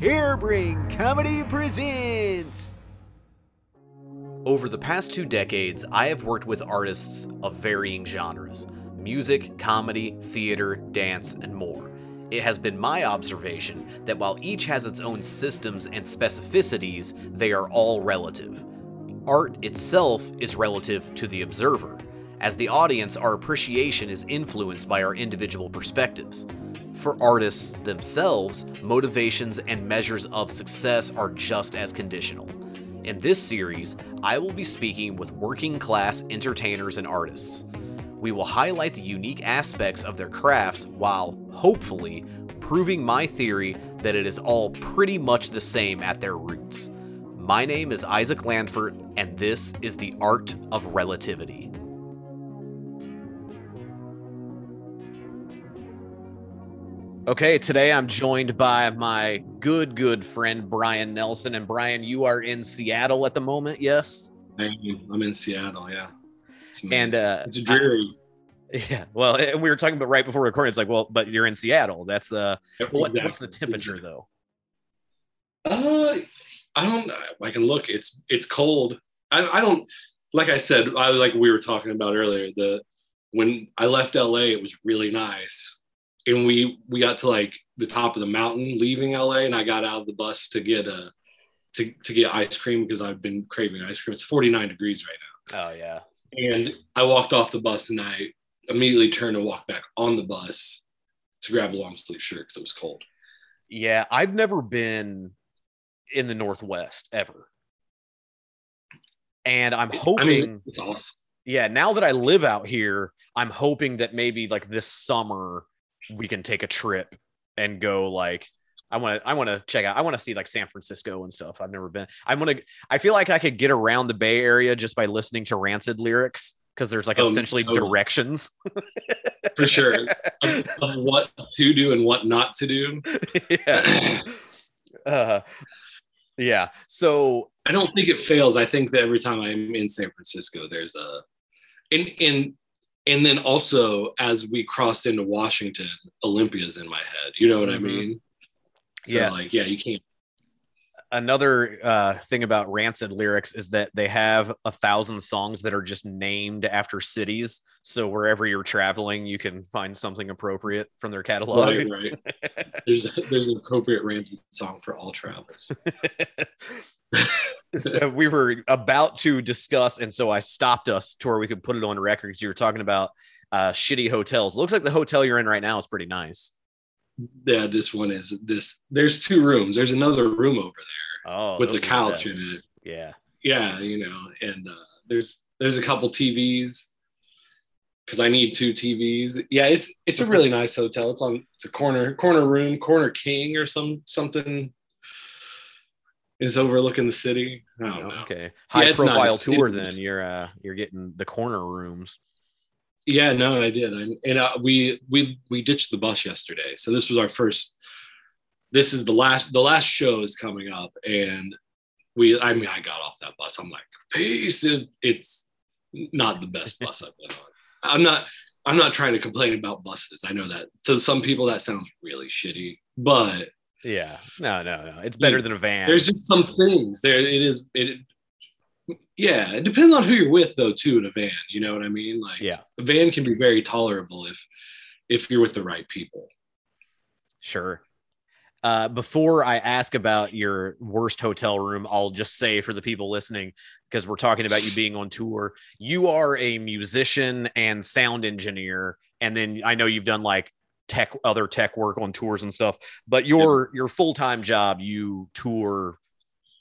Hairbrain Comedy presents. Over the past two decades, I have worked with artists of varying genres music, comedy, theater, dance, and more. It has been my observation that while each has its own systems and specificities, they are all relative. Art itself is relative to the observer. As the audience, our appreciation is influenced by our individual perspectives. For artists themselves, motivations and measures of success are just as conditional. In this series, I will be speaking with working class entertainers and artists. We will highlight the unique aspects of their crafts while, hopefully, proving my theory that it is all pretty much the same at their roots. My name is Isaac Landford, and this is the Art of Relativity. Okay, today I'm joined by my good, good friend Bryan Nelson. And Bryan, you are in Seattle at the moment, yes? You. I'm in Seattle, yeah. It's and uh, it's dreary. I, yeah, well, and we were talking about right before recording. It's like, well, but you're in Seattle. That's the uh, Yep, what, what's the temperature though? Uh, I don't. I can look. It's it's cold. I I don't. Like I said, I like we were talking about earlier. The when I left LA, it was really nice, and we we got to like the top of the mountain leaving LA, and I got out of the bus to get a to to get ice cream because I've been craving ice cream. It's 49 degrees right now. Oh yeah, And I walked off the bus and I immediately turned and walked back on the bus to grab a long sleeve shirt because it was cold. yeah. I've never been in the Northwest ever, and I'm hoping. I mean, it's awesome. yeah, now that I live out here, I'm hoping that maybe like this summer we can take a trip and go like I want to I want to check out I want to see like San Francisco and stuff. I've never been. I want to I feel like I could get around the Bay Area just by listening to Rancid lyrics because there's like Oh, essentially totally. directions. for sure of, of what to do and what not to do. yeah. Uh, yeah. So I don't think it fails. I think that every time I'm in San Francisco, there's a and and and then also as we cross into Washington, Olympia's in my head. You know what I Mhm. mean? So Yeah. like yeah, you can't. Another uh, thing about Rancid lyrics is that they have a thousand songs that are just named after cities. So wherever you're traveling, you can find something appropriate from their catalog. Right, right. There's there's an appropriate Rancid song for all travels. So we were about to discuss, and so I stopped us to where we could put it on record you were talking about uh, shitty hotels. Looks like the hotel you're in right now is pretty nice. Yeah, this one is this. There's two rooms. There's another room over there Oh, with the couch in it. Yeah. yeah you know and uh, there's there's a couple tvs because i need two tvs yeah it's it's a really nice hotel it's on it's a corner corner room corner king or some something is overlooking the city don't know Oh, Okay. High it's profile nice. tour. Then you're uh, you're getting the corner rooms. Yeah no i did. I, and uh, we we we ditched the bus yesterday. So this was our first this is the last the last show is coming up. And we i mean i got off that bus. I'm like peace. It, it's not the best bus i've been on. I'm not i'm not trying to complain about buses. I know that to some people that sounds really shitty but Yeah. No, no, no. It's better than a van. there's just some things. There it is it yeah it depends on who you're with though too in a van you know what i mean like yeah. a van can be very tolerable if if you're with the right people Sure. Uh, before I ask about your worst hotel room, I'll just say for the people listening, because we're talking about you being on tour, you are a musician and sound engineer, and then I know you've done like tech, other tech work on tours and stuff. But your your full time job, you tour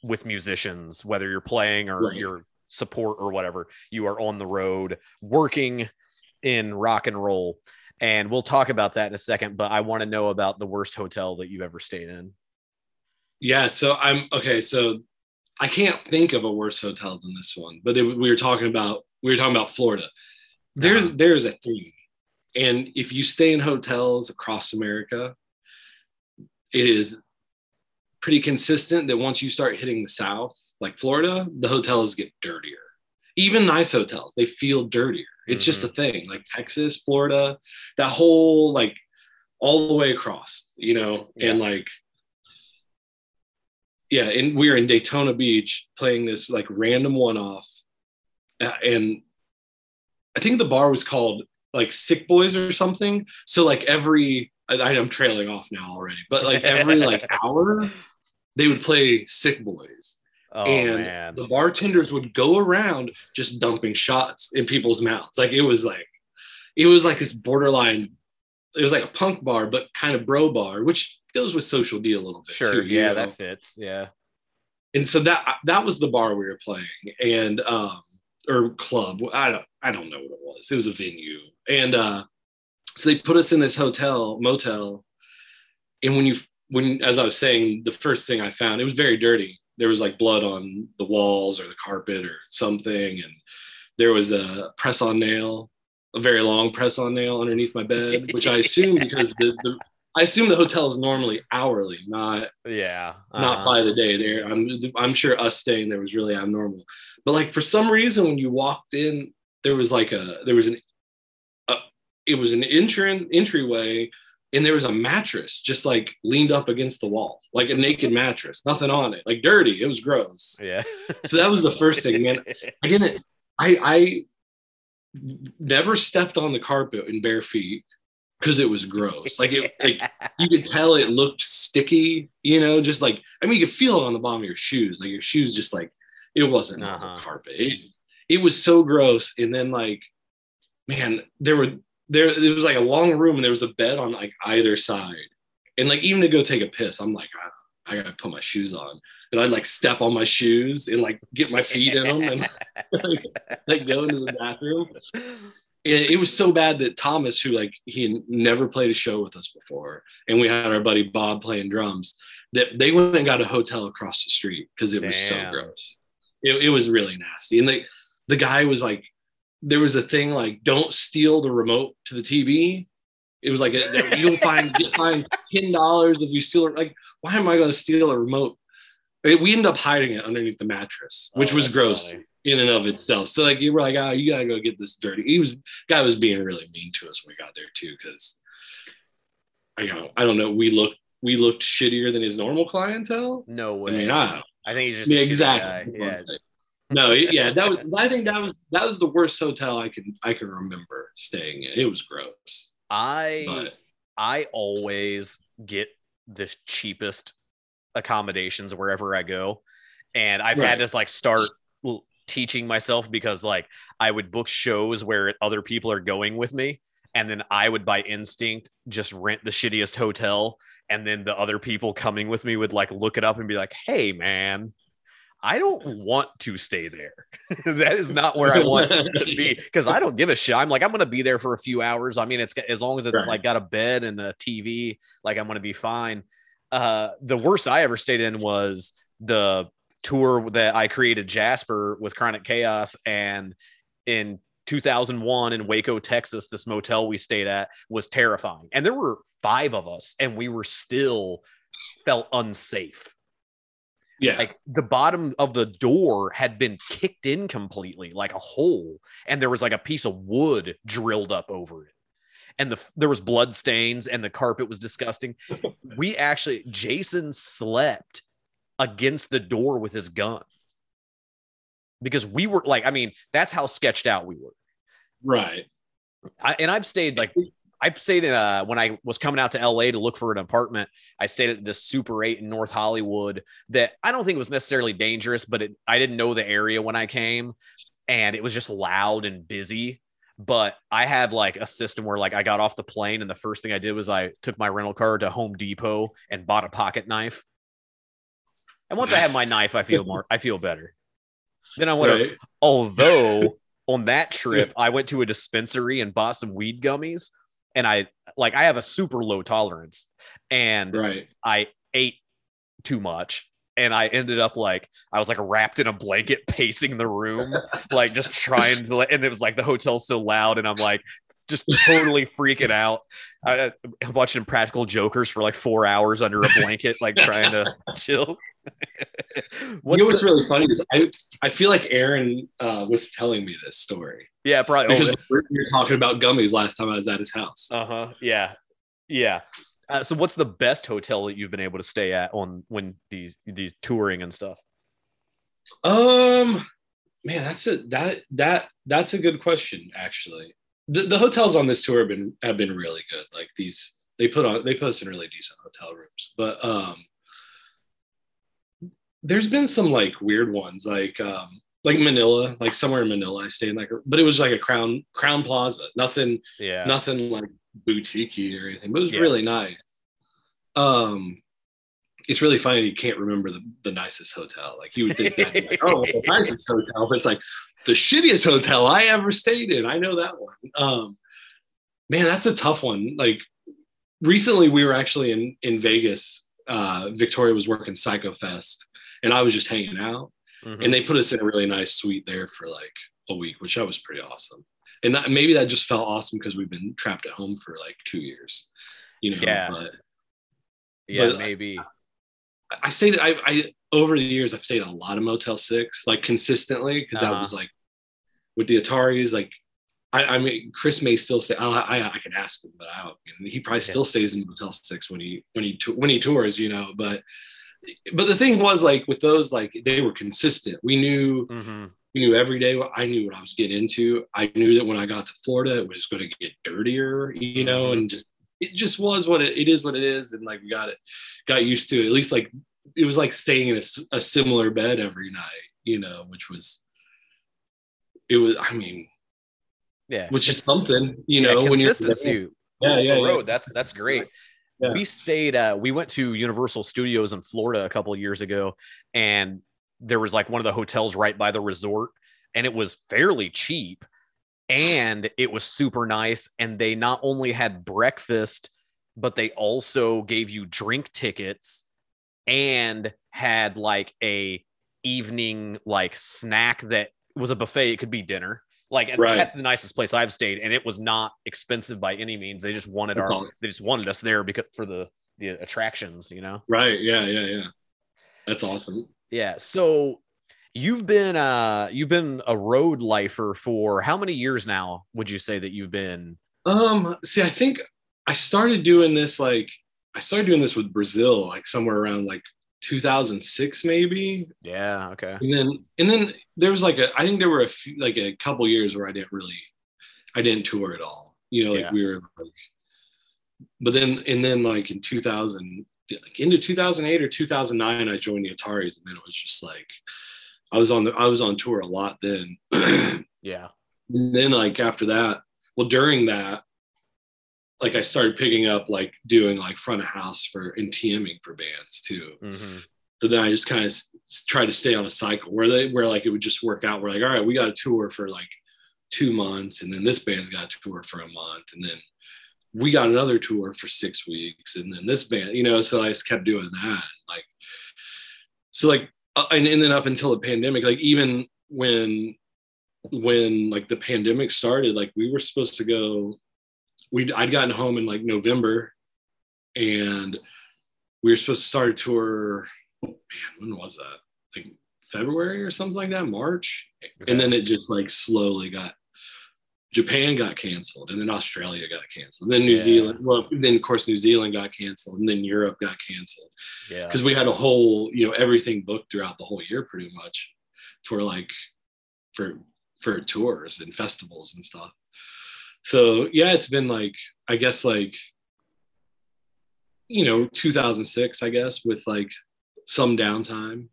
with musicians, whether you're playing or Right. you're support or whatever. You are on the road working in rock and roll and we'll talk about that in a second but i want to know about the worst hotel that you've ever stayed in Yeah, so I'm okay. So I can't think of a worse hotel than this one, but it, we were talking about we were talking about Florida. There's Uh-huh. there's a theme, and if you stay in hotels across America, it is pretty consistent that once you start hitting the South, like Florida, the hotels get dirtier. Even nice hotels, they feel dirtier. It's just mm-hmm. a thing. Like Texas, Florida, that whole like all the way across, you know, and like yeah, and we were in Daytona Beach playing this like random one off, and I think the bar was called like Sick Boys or something. So like every I, I'm trailing off now already, but like every like hour, they would play Sick Boys. Oh and man. the bartenders would go around just dumping shots in people's mouths. Like it was like it was like this borderline. It was like a punk bar, but kind of bro bar, which goes with social D a little bit. Sure. too, yeah, know? that fits. Yeah. and so that that was the bar we were playing, and um or club. I don't I don't know what it was. It was a venue, and uh so they put us in this hotel motel, and when you when as I was saying, the first thing I found it was very dirty. There was like blood on the walls or the carpet or something, and there was a press on nail, a very long press on nail underneath my bed, which I assume because the, the I assume the hotel is normally hourly, not Yeah. not uh-huh. by the day there i'm i'm sure us staying there was really abnormal but like for some reason when you walked in there was like a there was an it was an entrance entryway and there was a mattress just like leaned up against the wall like a naked mattress nothing on it like dirty it was gross Yeah. so that was the first thing man i didn't i i never stepped on the carpet in bare feet because it was gross like it like you could tell it looked sticky, you know, just like I mean, you could feel it on the bottom of your shoes. Like your shoes just like it wasn't Uh-huh. carpet. It, it was so gross. And then like, man, there were there there was like a long room and there was a bed on like either side. And like even to go take a piss, I'm like, I, I gotta put my shoes on. And I'd like step on my shoes and like get my feet in them and like, like go into the bathroom it, it was so bad that Thomas, who like he had never played a show with us before, and we had our buddy Bob playing drums, that they went and got a hotel across the street because it was so gross. It, it was really nasty, and the the guy was like, there was a thing like, don't steal the remote to the TV. It was like a, you'll find get fined ten dollars if you steal it. Like, why am I going to steal a remote? We ended up hiding it underneath the mattress, which Oh, was gross funny. in and of itself. So like you were like, oh, you gotta go get this dirty. He was guy was being really mean to us when we got there too, because I know I don't know. We looked we looked shittier than his normal clientele. No I way. mean, I don't know. I think he's just Yeah, a exactly. guy. Yeah. No, yeah, that was I think that was that was the worst hotel I can I can remember staying in. It was gross. I But I always get the cheapest accommodations wherever I go. And I've Right. had to like start teaching myself because like I would book shows where other people are going with me. And then I would by instinct just rent the shittiest hotel. And then the other people coming with me would like look it up and be like, hey man, I don't want to stay there. that is not where I want to be because I don't give a shit. I'm like, I'm gonna be there for a few hours. I mean, it's as long as it's Right. like got a bed and a TV, like I'm gonna be fine. Uh, the worst I ever stayed in was the tour that I created Jasper with Chronic Chaos, and in 2001 in Waco, Texas, this motel we stayed at was terrifying, and there were five of us, and we were still felt unsafe yeah, like the bottom of the door had been kicked in completely like a hole and there was like a piece of wood drilled up over it. And the there was blood stains and the carpet was disgusting. We actually jason slept against the door with his gun. Because we were like i mean that's how sketched out we were. Right. I, and I've stayed like I stayed in uh when I was coming out to LA to look for an apartment. I stayed at this Super 8 in North Hollywood that I don't think was necessarily dangerous, but it, I didn't know the area when I came and it was just loud and busy. But I had like a system where like I got off the plane and the first thing I did was I took my rental car to Home Depot and bought a pocket knife. And once I have my knife, I feel more I feel better. Then I went Right. although on that trip i went to a dispensary and bought some weed gummies and i like i have a super low tolerance and Right. i ate too much and i ended up like i was like wrapped in a blanket pacing the room like just trying to and it was like the hotel's so loud and i'm like just totally freaking out I, i'm watching practical jokers for like four hours under a blanket like trying to chill you What's know what's the- really funny? is I, I feel like Aaron uh, was telling me this story yeah probably oh, because we were talking about gummies last time I was at his house. Uh huh. Yeah. Yeah. Uh, so what's the best hotel that you've been able to stay at on when these these touring and stuff? Um, man, that's a that that that's a good question actually. The, the hotels on this tour have been have been really good. Like these, they put on they put us in really decent hotel rooms. But um, there's been some like weird ones, like um, like Manila, like somewhere in Manila. I stayed in like, but it was like a Crown Crowne Plaza. Nothing, Yeah. nothing like boutique or anything, but it was Yeah. really nice. Um, it's really funny you can't remember the, the nicest hotel. Like you would think that, like, oh, the nicest hotel, but it's like the shittiest hotel I ever stayed in. I know that one. Um, man, that's a tough one. Like recently, we were actually in in Vegas. Uh, Victoria was working Psycho Fest, and I was just hanging out Mhm. and they put us in a really nice suite there for like a week, which that was pretty awesome. And that, maybe that just felt awesome because we've been trapped at home for like two years, you know. Yeah. But yeah, but- maybe. I- I stayed. I, I over the years I've stayed a lot of Motel Six, like consistently, because that Uh-huh. was like with the Ataris. Like, I, I mean, Kris may still stay. I, I, I can ask him, but I he probably Yeah. still stays in Motel Six when he when he when he tours, you know. But but the thing was like with those, like they were consistent. We knew hmm we knew every day I knew what I was getting into. I knew that when I got to Florida, it was going to get dirtier, you know, Mhm. and just it just was what it, it is what it is, and like we got it, got used to it. At least like it was like staying in a similar bed every night, you know, which was it was. I mean, Yeah. which is something, you yeah, know, when you're consistency. Yeah, yeah, the yeah. road. That's that's great. Yeah. We stayed. Uh, we went to Universal Studios in Florida a couple of years ago, and there was like one of the hotels right by the resort, and it was fairly cheap, and it was super nice. And they not only had breakfast, but they also gave you drink tickets, and had like a evening like snack that was a buffet. It could be dinner. Like and Right. that's the nicest place I've stayed, and it was not expensive by any means. They just wanted our awesome. they just wanted us there because for the the attractions, you know. Right. Yeah. Yeah. Yeah. That's awesome. Yeah. So you've been uh you've been a road lifer for how many years now? Would you say that you've been? Um, see, I think I started doing this like I started doing this with Brazil, like somewhere around like 2006, maybe. Yeah. Okay. And then and then there was like a I think there were a few like a couple years where I didn't really I didn't tour at all. You know, like Yeah. we were like but then and then like in 2000 like into 2008 or 2009 I joined the Ataris and then it was just like I was on the I was on tour a lot then. Yeah. And then like after that, well, during that, like I started picking up like doing like front of house for and TMing for bands too. hmm So then I just kind of s- tried to stay on a cycle where they where like it would just work out. We're like, all right, we got a tour for like two months, and then this band's got a tour for a month, and then we got another tour for six weeks, and then this band, you know. So I just kept doing that, like so like uh, and, and then up until the pandemic, like even when when like the pandemic started, like we were supposed to go. We I'd gotten home in like November, and we were supposed to start a tour. Man, when was that? Like February or something like that, March. And then it just like slowly got. Japan got canceled, and then Australia got canceled. Then New Yeah. Zealand. Well, then of course New Zealand got canceled, and then Europe got canceled yeah. because we had a whole you know everything booked throughout the whole year pretty much for like for for tours and festivals and stuff so yeah it's been like i guess like you know 2006 i guess with like some downtime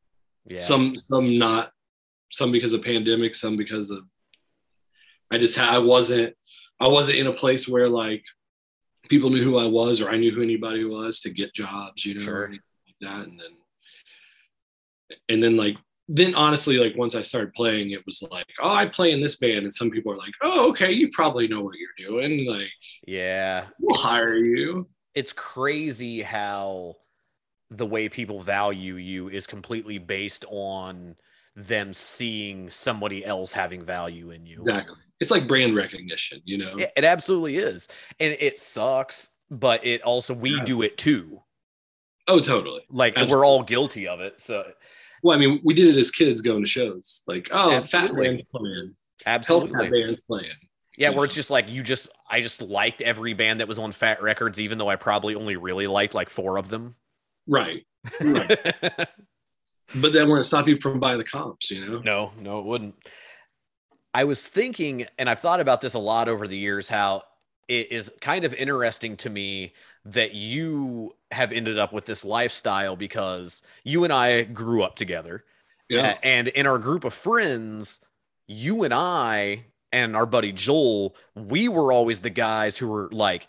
Yeah. some some not some because of pandemic some because of i just had i wasn't i wasn't in a place where like people knew who i was or i knew who anybody was to get jobs you know Sure. or anything like that and then and then like then honestly like once i started playing it was like oh i play in this band and some people are like oh okay you probably know what you're doing like yeah. we'll It's- hire you it's crazy how the way people value you is completely based on them seeing somebody else having value in you. exactly it's like brand recognition you know It, it absolutely is. And it sucks, but it also we Yeah. do it too. oh totally Like we're all guilty of it. So well i mean we did it as kids going to shows like oh fat Absolutely. band's playing absolutely. band's playing Yeah, where it's just like you just I just liked every band that was on Fat Wreck Chords, even though I probably only really liked like four of them. Right. right. but that wouldn't stop you from buying the comps, you know? no, no, it wouldn't. I was thinking, and I've thought about this a lot over the years, how it is kind of interesting to me that you have ended up with this lifestyle because you and I grew up together. Yeah. And in our group of friends, you and I and our buddy Joel, we were always the guys who were like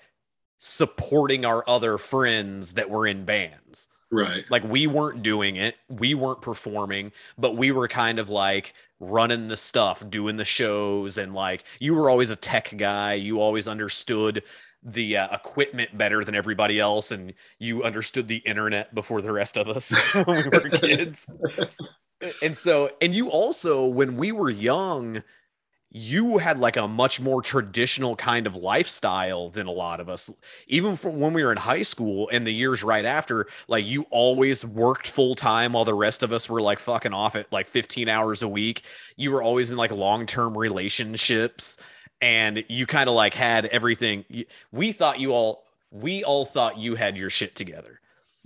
supporting our other friends that were in bands. Right. Like we weren't doing it, we weren't performing, but we were kind of like running the stuff, doing the shows, and like you were always a tech guy. You always understood the uh, equipment better than everybody else, and you understood the internet before the rest of us when we were kids. and so, and you also, when we were young, you had like a much more traditional kind of lifestyle than a lot of us even from when we were in high school and the years right after like you always worked full time while the rest of us were like fucking off at like 15 hours a week you were always in like long-term relationships and you kind of like had everything we thought you all we all thought you had your shit together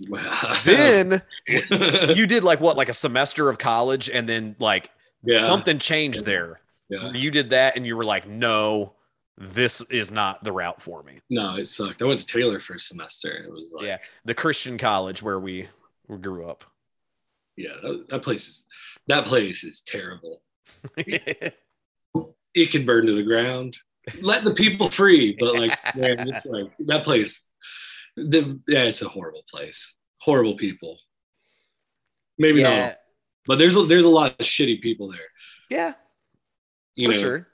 Wow. then you did like what like a semester of college and then like yeah. something changed there yeah. you did that and you were like no this is not the route for me No, it sucked. I went to Taylor for a semester. It was like, yeah the christian college where we, we grew up yeah, that, that place is that place is terrible. It can burn to the ground. Let the people free, but like, man, it's like that place. The yeah, it's a horrible place. Horrible people. Maybe yeah not, but there's a, there's a lot of shitty people there. yeah You for know, sure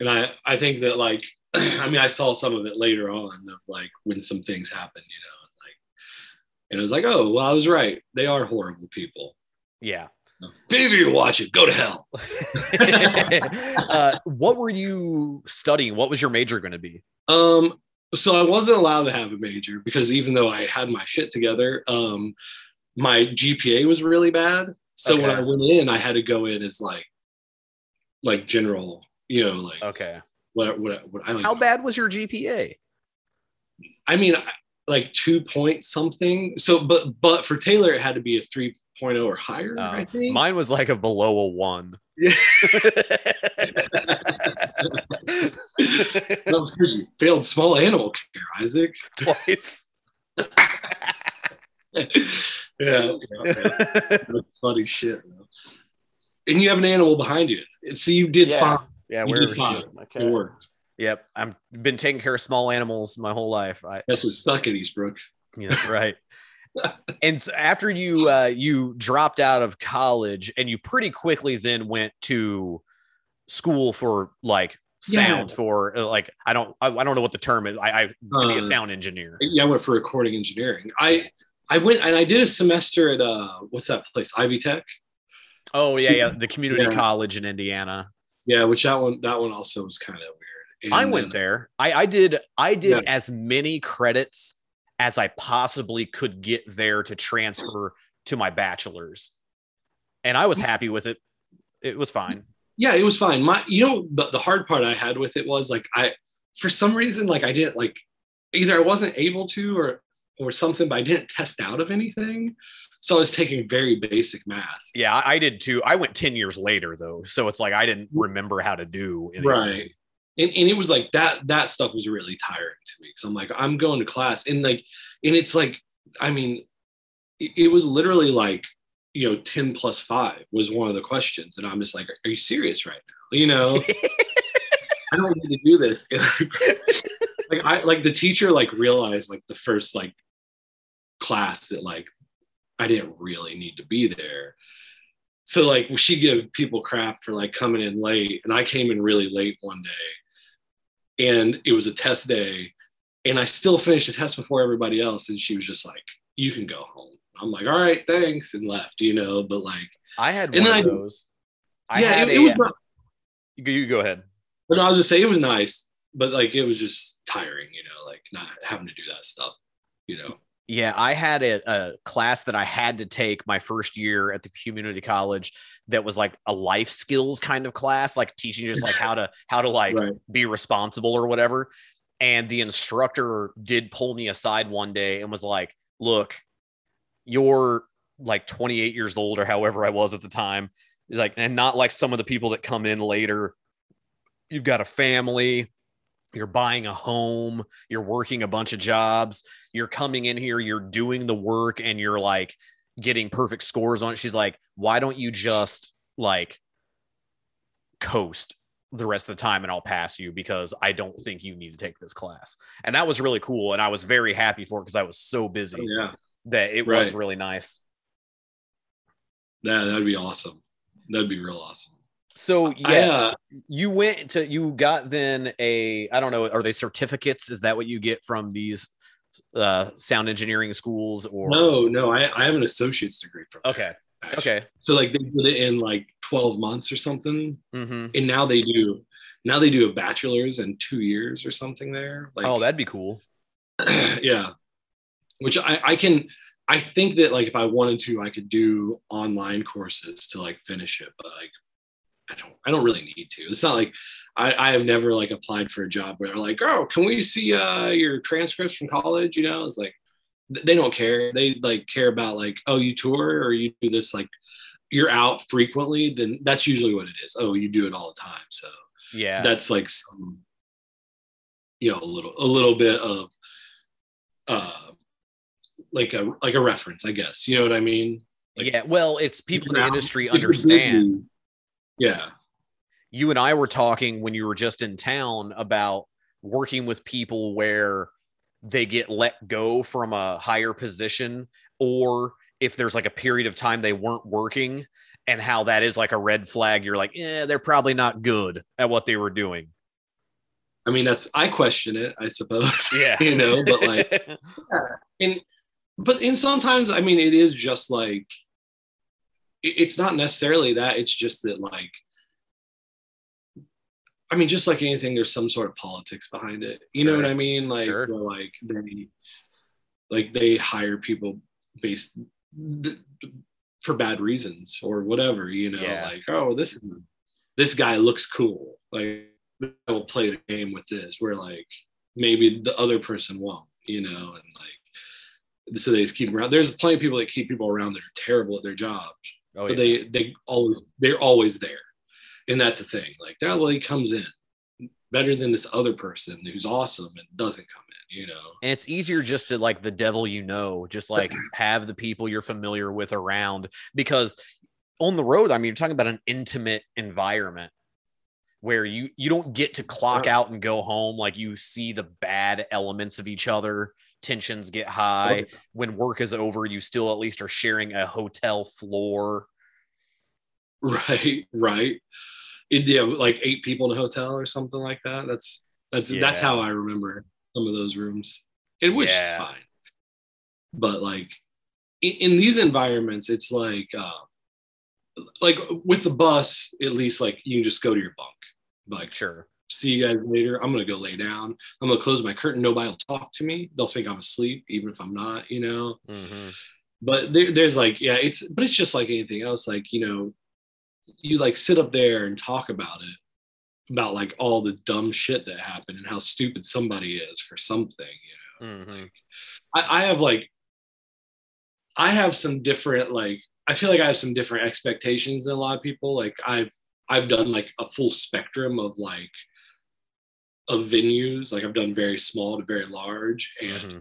and I I think that like I mean I saw some of it later on of like when some things happened, you know, and like and I was like, oh well, I was right. They are horrible people. yeah If of you watch it, go to hell. uh, what were you studying what was your major going to be Um, so I wasn't allowed to have a major because even though I had my shit together, um, my GPA was really bad. So when I went in, I had to go in as like like general, you know, like okay what what, what I like. how bad was your gpa I mean, like two point something. So, but but for Taylor, it had to be a 3.0 or higher. Oh, I think. mine was like a below a one Yeah. no, seriously, failed small animal care, Isaac. twice yeah, yeah, yeah. That's funny shit. man. And you have an animal behind you. So you did Yeah. fine. yeah You wherever did she fine. is, my It worked. Yep, I've been taking care of small animals my whole life. I That's what stuck at Eastbrook. yeah, that's right. and so after you uh, you dropped out of college, and you pretty quickly then went to school for like Yeah. sound for uh, like I don't I, I don't know what the term is. I, I to be a Uh, sound engineer. Yeah, I went for recording engineering. I I went and I did a semester at uh what's that place? Ivy Tech. Oh yeah, yeah, the community Yeah. college in Indiana. Yeah, which that one that one also was kind of weird. And I went then- there. I, I did I did Yeah. as many credits as I possibly could get there to transfer to my bachelor's. And I was happy with it. It was fine. Yeah, it was fine. My you know the, the hard part I had with it was like I for some reason like I didn't like either I wasn't able to or or something, but I didn't test out of anything. So I was taking very basic math. Yeah, I, did too. I went 10 years later though. So it's like I didn't mm-hmm. remember how to do anything. Right. And, and it was like that that stuff was really tiring to me because I'm like I'm going to class and like and it's like I mean it, it was literally like you know 10 plus 5 was one of the questions and I'm just like are you serious right now you know I don't need to do this like I like the teacher like realized like the first like class that like I didn't really need to be there so like she give people crap for like coming in late and i came in really late one day and it was a test day and i still finished the test before everybody else and she was just like you can go home i'm like all right thanks and left you know but like I had And one then of I- those. I yeah had it, a, it was not, you, you go ahead. but i was just saying it was nice but like it was just tiring you know like not having to do that stuff you know Yeah, I had a, a, class that I had to take my first year at the community college that was like a life skills kind of class, like teaching just like how to how to like Right. be responsible or whatever. And the instructor did pull me aside one day and was like, "Look, you're like 28 years old or however I was at the time. He's like, and not like some of the people that come in later. You've got a family, you're buying a home, you're working a bunch of jobs, you're coming in here, you're doing the work, and you're like getting perfect scores on it. She's like, why don't you just like coast the rest of the time and I'll pass you because I don't think you need to take this class. And that was really cool. And I was very happy for it because I was so busy oh, yeah, that it was really nice. that that'd be awesome. That'd be real awesome. So yeah, I, uh, you went to you got then a I don't know are they certificates? Is that what you get from these uh sound engineering schools or no, no, I, I have an associate's degree from. Okay. actually. Okay. So like they did it in like 12 months or something, hmm and now they do. Now they do a bachelor's in two years or something there. Like, oh, that'd be cool. yeah which I, I can i think that like if i wanted to i could do online courses to like finish it but like i don't i don't really need to. It's not like i i have never like applied for a job where they're like oh can we see uh your transcripts from college? You know it's like they don't care. They like care about like oh you tour or you do this like you're out frequently then that's usually what it is. Oh you do it all the time. So Yeah. that's like some you know a little a little bit of uh like a like a reference i guess. You know what i mean? Like- yeah. Well, it's people in the industry understand. busy- yeah. You and I were talking when you were just in town about working with people where they get let go from a higher position or if there's like a period of time they weren't working and how that is like a red flag. You're like yeah they're probably not good at what they were doing. I mean that's i question it i suppose yeah. you know but like and but and sometimes i mean it is just like it's not necessarily that it's just that like i mean just like anything there's some sort of politics behind it. You know what i mean? Like Sure. where, like they like they hire people based th- for bad reasons or whatever you know? Yeah. like oh this is this guy looks cool. Like i will play the game with this where like maybe the other person won't you know? And like so they just keep around there's plenty of people that keep people around that are terrible at their jobs oh, but yeah. they they always they're always there. And that's the thing. Like that well he comes in better than this other person who's awesome and doesn't come in you know? And it's easier just to like the devil you know just like have the people you're familiar with around because on the road i mean you're talking about an intimate environment where you you don't get to clock Yeah. out and go home. Like you see the bad elements of each other tensions get high. when work is over you still at least are sharing a hotel floor. Right right. It, yeah like eight people in a hotel or something like that. That's that's that's how i remember some of those rooms. And which is fine. But like in, in these environments it's like uh like with the bus at least like you can just go to your bunk. Like sure see you guys later. I'm gonna go lay down. I'm gonna close my curtain. Nobody will talk to me. They'll think i'm asleep even if i'm not you know? Hmm but there, there's like yeah it's but it's just like anything else like you know you like sit up there and talk about it about like all the dumb shit that happened and how stupid somebody is for something you know? Hmm I, I have like i have some different like i feel like i have some different expectations than a lot of people. Like i've i've done like a full spectrum of like of venues like i've done very small to very large and hmm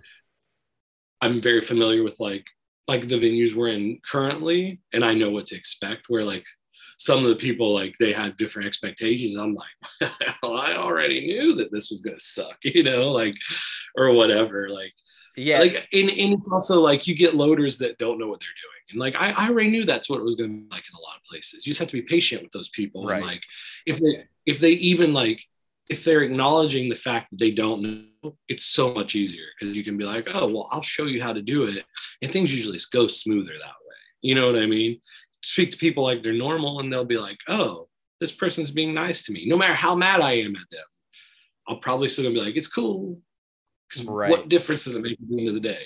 I'm very familiar with like like the venues we're in currently, and I know what to expect. Where like some of the people like they had different expectations. I'm like, well, I already knew that this was gonna suck, you know, like or whatever. Like yeah like and, and it's also like you get loaders that don't know what they're doing. And like I, I already knew that's what it was gonna be like in a lot of places. You just have to be patient with those people. Right. And like if they if they even like if they're acknowledging the fact that they don't know, it's so much easier because you can be like, oh, well, I'll show you how to do it. And things usually go smoother that way. You know what I mean? Speak to people like they're normal and they'll be like, oh, this person's being nice to me. No matter how mad I am at them, I'll probably still gonna be like, it's cool. 'Cause Right. what difference does it make at the end of the day?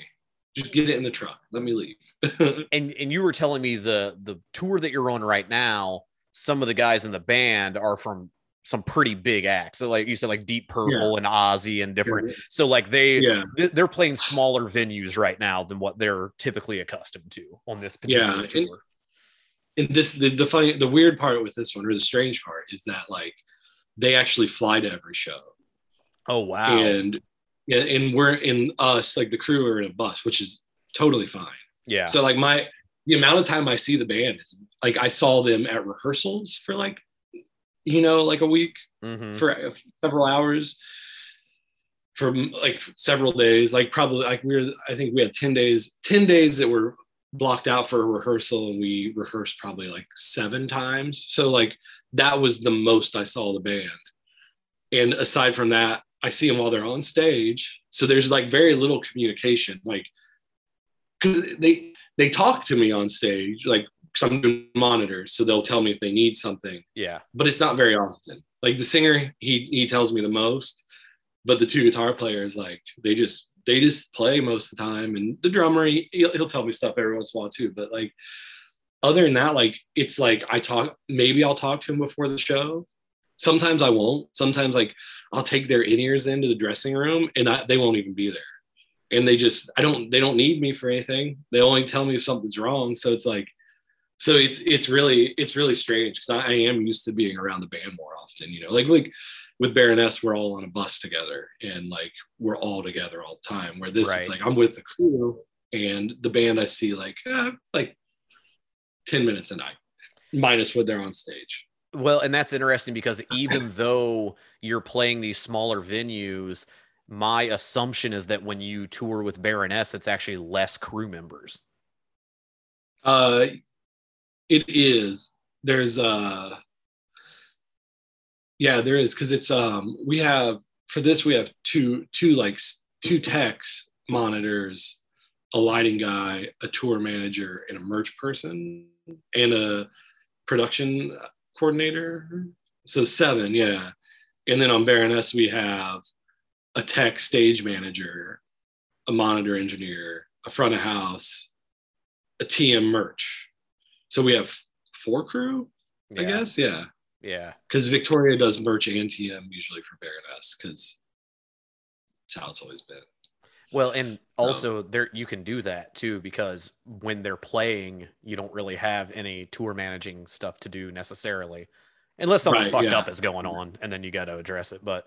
just get it in the truck. Let me leave. and and you were telling me the the tour that you're on right now, some of the guys in the band are from some pretty big acts. So like you said, like Deep Purple and Ozzy and different. So like they yeah. they're playing smaller venues right now than what they're typically accustomed to on this particular Yeah, tour. and- and this the, the funny the weird part with this one or the strange part is that like they actually fly to every show oh wow. and yeah, and we're in us like the crew are in a bus which is totally fine yeah. so like my the amount of time i see the band is like i saw them at rehearsals for like you know like a week Mhm. for several hours for like several days like probably like we were i think we had 10 days 10 days that were blocked out for a rehearsal and we rehearsed probably like seven times. So like that was the most i saw the band. And aside from that i see them while they're on stage. So there's like very little communication like because they they talk to me on stage like because i'm doing monitors so they'll tell me if they need something yeah. but it's not very often. Like the singer, he he tells me the most, but the two guitar players, like they just they just play most of the time, and the drummer, he, he'll, he'll tell me stuff every once in a while too. But like other than that, like it's like I talk, maybe I'll talk to him before the show. Sometimes I won't. Sometimes like I'll take their in ears into the dressing room, and I, they won't even be there. And they just I don't they don't need me for anything. They only tell me if something's wrong. So it's like so it's it's really it's really strange because I, I am used to being around the band more often you know like like with baroness we're all on a bus together and like we're all together all the time where this Right. it's like i'm with the crew and the band i see like uh, like 10 minutes a night minus when they're on stage Well, and that's interesting because even though you're playing these smaller venues, my assumption is that when you tour with Baroness, it's actually less crew members. uh it is. There's uh yeah there is because it's um we have for this we have two two like two techs monitors a lighting guy a tour manager and a merch person and a production coordinator. So seven yeah. And then on baroness we have a tech stage manager a monitor engineer a front of house a tm merch so we have four crew i guess yeah Yeah. because Victoria does merch and TM usually for Baroness because that's how it's always been. Well, and So- also there you can do that too because when they're playing, you don't really have any tour managing stuff to do necessarily, unless something Right, fucked yeah. up is going on, and then you got to address it. But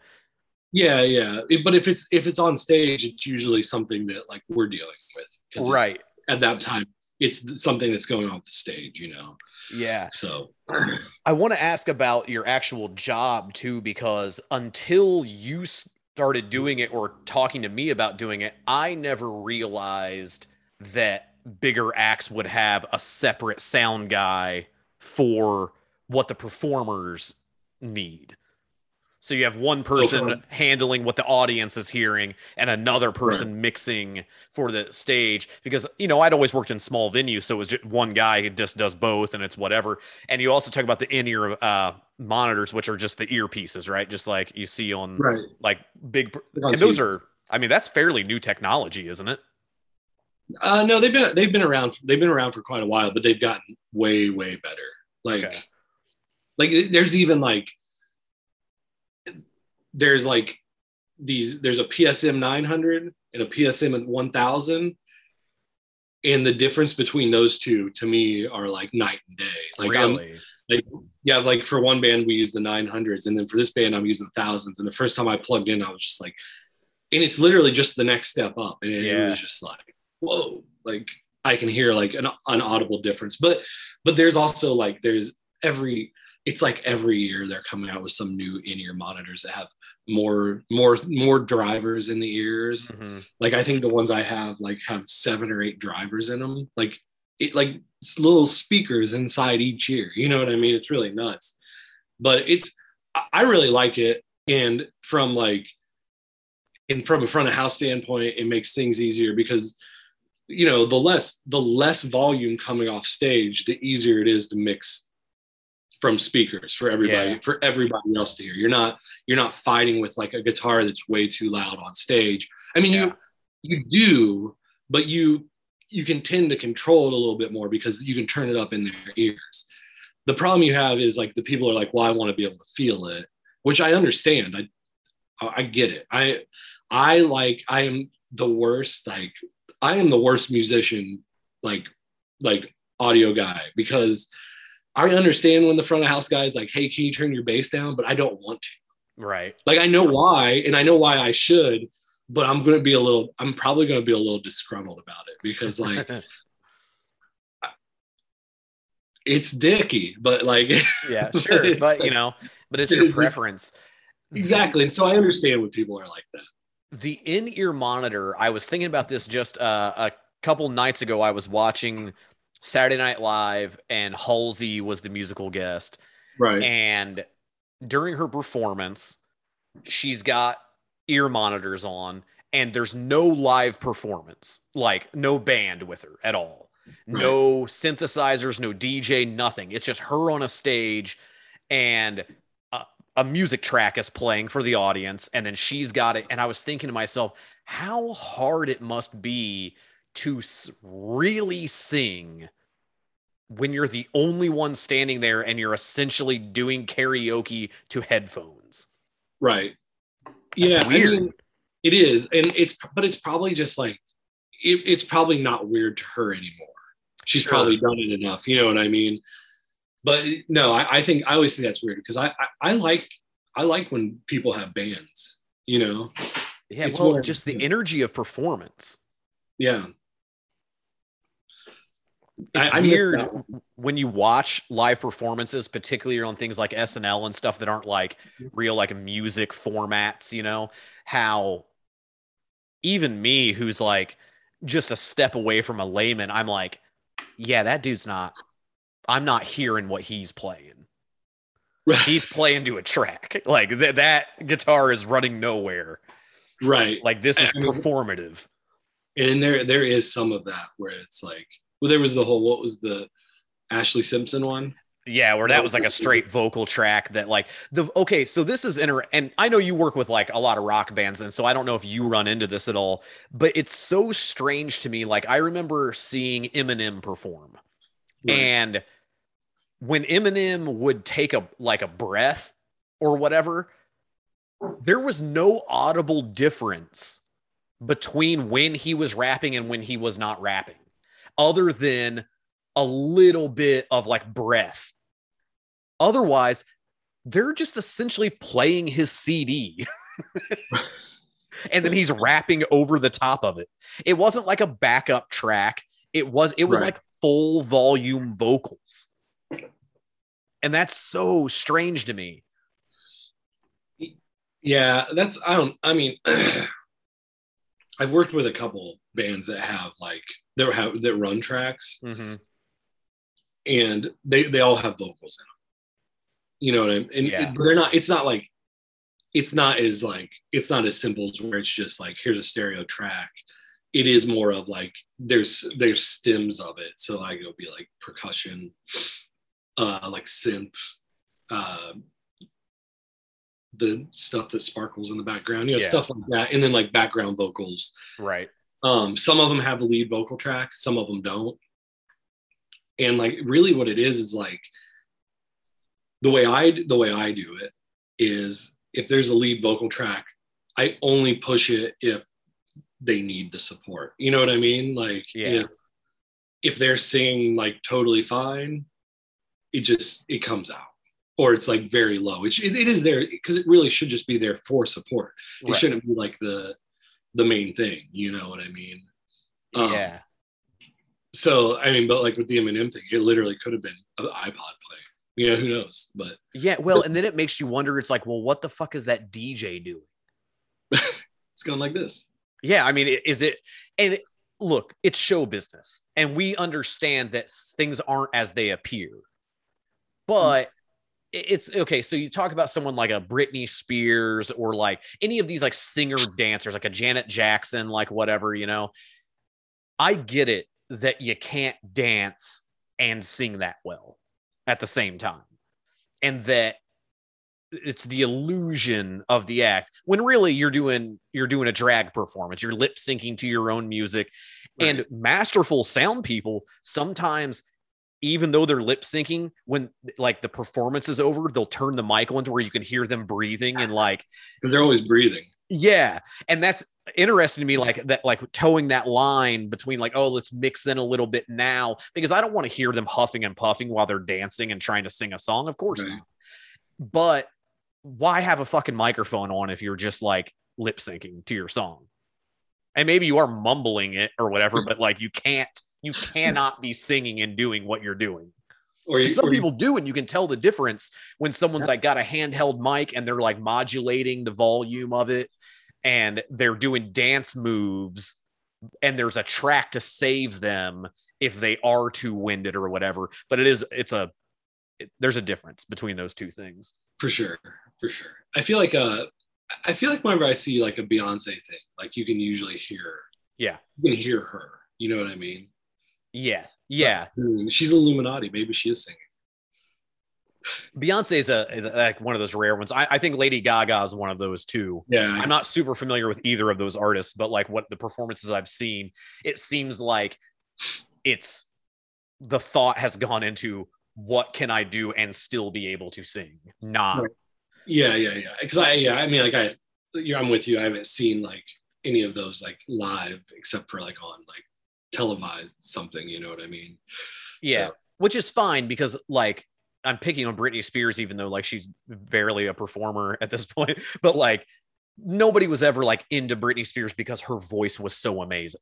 Yeah, yeah. It- but if it's if it's on stage, it's usually something that like we're dealing with. right, at that time, it's something that's going off the stage, you know. yeah. So I want to ask about your actual job too, because until you started doing it or talking to me about doing it, I never realized that bigger acts would have a separate sound guy for what the performers need. So you have one person Okay. handling what the audience is hearing and another person mixing for the stage because you know I'd always worked in small venues so it was just one guy who just does both and it's whatever. And you also talk about the in-ear uh, monitors which are just the earpieces, right? Just like you see on right. like big and those are I mean that's fairly new technology, isn't it? Uh, no, they've been they've been around they've been around for quite a while, but they've gotten way way better. Like Okay. like there's even like there's like these there's a PSM 900 and a PSM 1000 and the difference between those two to me are like night and day. Like I'm- really? yeah, like for one band we use the 900s and then for this band I'm using the thousands and the first time I plugged in I was just like and it's literally just the next step up and it, Yeah. was just like whoa like I can hear like an, an audible difference but but there's also like there's every it's like every year they're coming out with some new in-ear monitors that have more more more drivers in the ears Mhm. like I think the ones I have like have seven or eight drivers in them. Like it like little speakers inside each ear. You know what I mean? It's really nuts. But it's I- I really like it. And from like and from a front of house standpoint, it makes things easier because you know the less the less volume coming off stage, the easier it is to mix from speakers for everybody Yeah. for everybody else to hear. You're not you're not fighting with like a guitar that's way too loud on stage. I mean, Yeah. you you do, but you you can tend to control it a little bit more because you can turn it up in their ears. The problem you have is like the people are like, well, I want to be able to feel it, which I understand. I I get it. I I like I am the worst like I am the worst musician like like audio guy because I understand when the front of house guy is like, hey, can you turn your bass down? But I don't want to. Right. Like I know why, and I know why I should, but I'm gonna be a little, I'm probably gonna be a little disgruntled about it because like it's dicky, but like yeah, sure. But you know, but it's your preference. Exactly. And so I understand when people are like that. The in-ear monitor, I was thinking about this just uh, a couple nights ago. I was watching Saturday Night Live, and Halsey was the musical guest. Right. And during her performance, she's got ear monitors on, and there's no live performance, like no band with her at all. Right. No synthesizers, no DJ, nothing. It's just her on a stage and a, a music track is playing for the audience, and then she's got it. And I was thinking to myself, how hard it must be to really sing when you're the only one standing there and you're essentially doing karaoke to headphones. Right. That's yeah. weird. I mean, it is. And it's, but it's probably just like, it, it's probably not weird to her anymore. She's Sure. probably done it enough. You know what I mean? But no, I, I think, I always think that's weird because I, I, I like, I like when people have bands, you know? Yeah, It's well, more- just the energy of performance. Yeah. It's I, I weird when you watch live performances, particularly on things like SNL and stuff that aren't like real like music formats, you know, how even me who's like just a step away from a layman, I'm like, yeah, that dude's not I'm not hearing what he's playing. He's playing to a track. Like th- that guitar is running nowhere. right. Like this is I mean- performative. and there there is some of that where it's like well there was the whole what was the ashlee simpson one? Yeah, where that was like a straight vocal track that like the okay, so this is inter and I know you work with like a lot of rock bands and so I don't know if you run into this at all, but it's so strange to me like I remember seeing Eminem perform. And when Eminem would take a like a breath or whatever, there was no audible difference between when he was rapping and when he was not rapping, other than a little bit of like breath. Otherwise, they're just essentially playing his CD. and then he's rapping over the top of it. It wasn't like a backup track. It was it was Right. like full volume vocals. And that's so strange to me. yeah that's i don't i mean i've worked with a couple bands that have like that have that run tracks Mm-hmm. and they they all have vocals in them you know what i mean and Yeah. it- they're not it's not like it's not as like it's not as simple as where it's just like here's a stereo track it is more of like there's there's stems of it so like it'll be like percussion uh like synths uh the stuff that sparkles in the background you know Yeah. stuff like that and then like background vocals Right. Um, some of them have the lead vocal track, some of them don't. And like really what it is is like the way I the way I do it is if there's a lead vocal track, I only push it if they need the support. You know what I mean? Like Yeah. if if they're singing like totally fine, it just it comes out. Or it's like very low. It, it is there because it really should just be there for support. It Right. shouldn't be like the the main thing. You know what I mean? Um, yeah. So I mean, but like with the Eminem thing, it literally could have been an iPod playing. You know, who knows? But Yeah. Well, and then it makes you wonder, it's like, well, what the fuck is that DJ doing? it's going like this. Yeah, I mean, is it? And it- look, it's show business, and we understand that things aren't as they appear. But it's okay. So you talk about someone like a Britney Spears or like any of these like singer dancers, like a Janet Jackson, like whatever, you know. I get it that you can't dance and sing that well at the same time, and that it's the illusion of the act when really you're doing you're doing a drag performance you're lip syncing to your own music And masterful sound people sometimes, even though they're lip syncing, when like the performance is over, they'll turn the mic on to where you can hear them breathing and like, because they're always breathing. yeah. And that's interesting to me, like that, like toeing that line between like, oh, let's mix in a little bit now, because I don't want to hear them huffing and puffing while they're dancing and trying to sing a song. Of course Right. not. But why have a fucking microphone on if you're just like lip syncing to your song? And maybe you are mumbling it or whatever, but like you can't, you cannot be singing and doing what you're doing. Or you, Some or you- people do, and you can tell the difference when someone's like got a handheld mic and they're like modulating the volume of it and they're doing dance moves and there's a track to save them if they are too winded or whatever. But it is, it's a, it- there's a difference between those two things. for sure, for sure. I feel like uh, I feel like whenever I see like a Beyonce thing, like you can usually hear, Yeah. you can hear her. You know what I mean? Yeah. Yeah. She's Illuminati. Maybe she is singing. Beyonce is a, like one of those rare ones. I, I think Lady Gaga is one of those too. Yeah, I'm not super familiar with either of those artists, but like what the performances I've seen, it seems like it's the thought has gone into what can I do and still be able to sing? Not Right. Yeah, yeah, yeah. Because I, yeah, I mean, like I, I'm with you. I haven't seen like any of those like live, except for like on like televised something. You know what I mean? yeah, So- which is fine because like I'm picking on Britney Spears, even though like she's barely a performer at this point, but like nobody was ever like into Britney Spears because her voice was so amazing.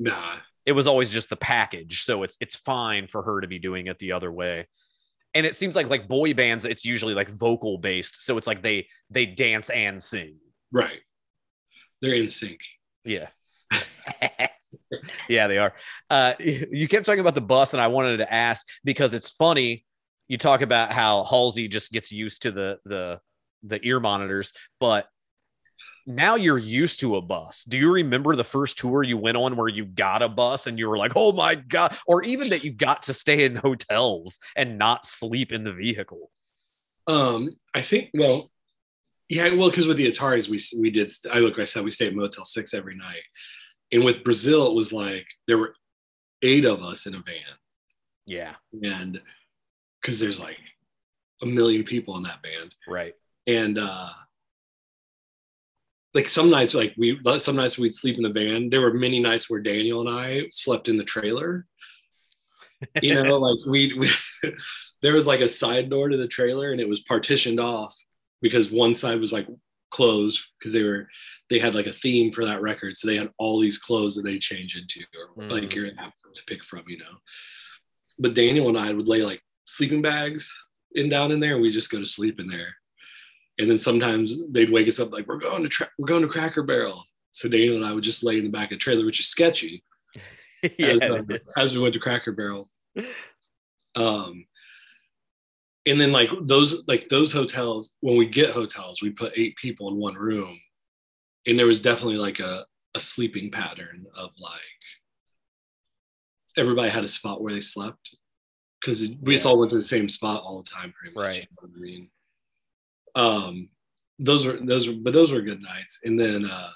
Nah. it was always just the package so it's it's fine for her to be doing it the other way and it seems like like boy bands it's usually like vocal based so it's like they they dance and sing Right. They're in sync. yeah yeah they are uh you kept talking about the bus and i wanted to ask because it's funny you talk about how halsey just gets used to the the the ear monitors but now you're used to a bus. Do you remember the first tour you went on where you got a bus and you were like, oh my God? Or even that you got to stay in hotels and not sleep in the vehicle? Um, I think. Well, yeah. Well, because with the Ataris, we we did. I like I said, we stayed at Motel Six every night, and with Brazil, it was like there were eight of us in a van, Yeah, and because there's like a million people in that band, right. and uh like some nights like we some nights we'd sleep in the van. There were many nights where daniel and i slept in the trailer. You know like we, we there was like a side door to the trailer and it was partitioned off because one side was like closed because they were they had like a theme for that record so they had all these clothes that they change into or like Mhm. you're to pick from you know but daniel and i would lay like sleeping bags in down in there and we just go to sleep in there and then sometimes they'd wake us up like we're going to tra- we're going to Cracker Barrel. So Daniel and I would just lay in the back of the trailer, which is sketchy. yeah, as, is. as we went to Cracker Barrel. Um, and then like those like those hotels, when we get hotels, we put eight people in one room, and there was definitely like a a sleeping pattern of like everybody had a spot where they slept because we just Yeah. all went to the same spot all the time, pretty much. Right. You know I mean? Um, those were those were, but those were good nights. And then, uh,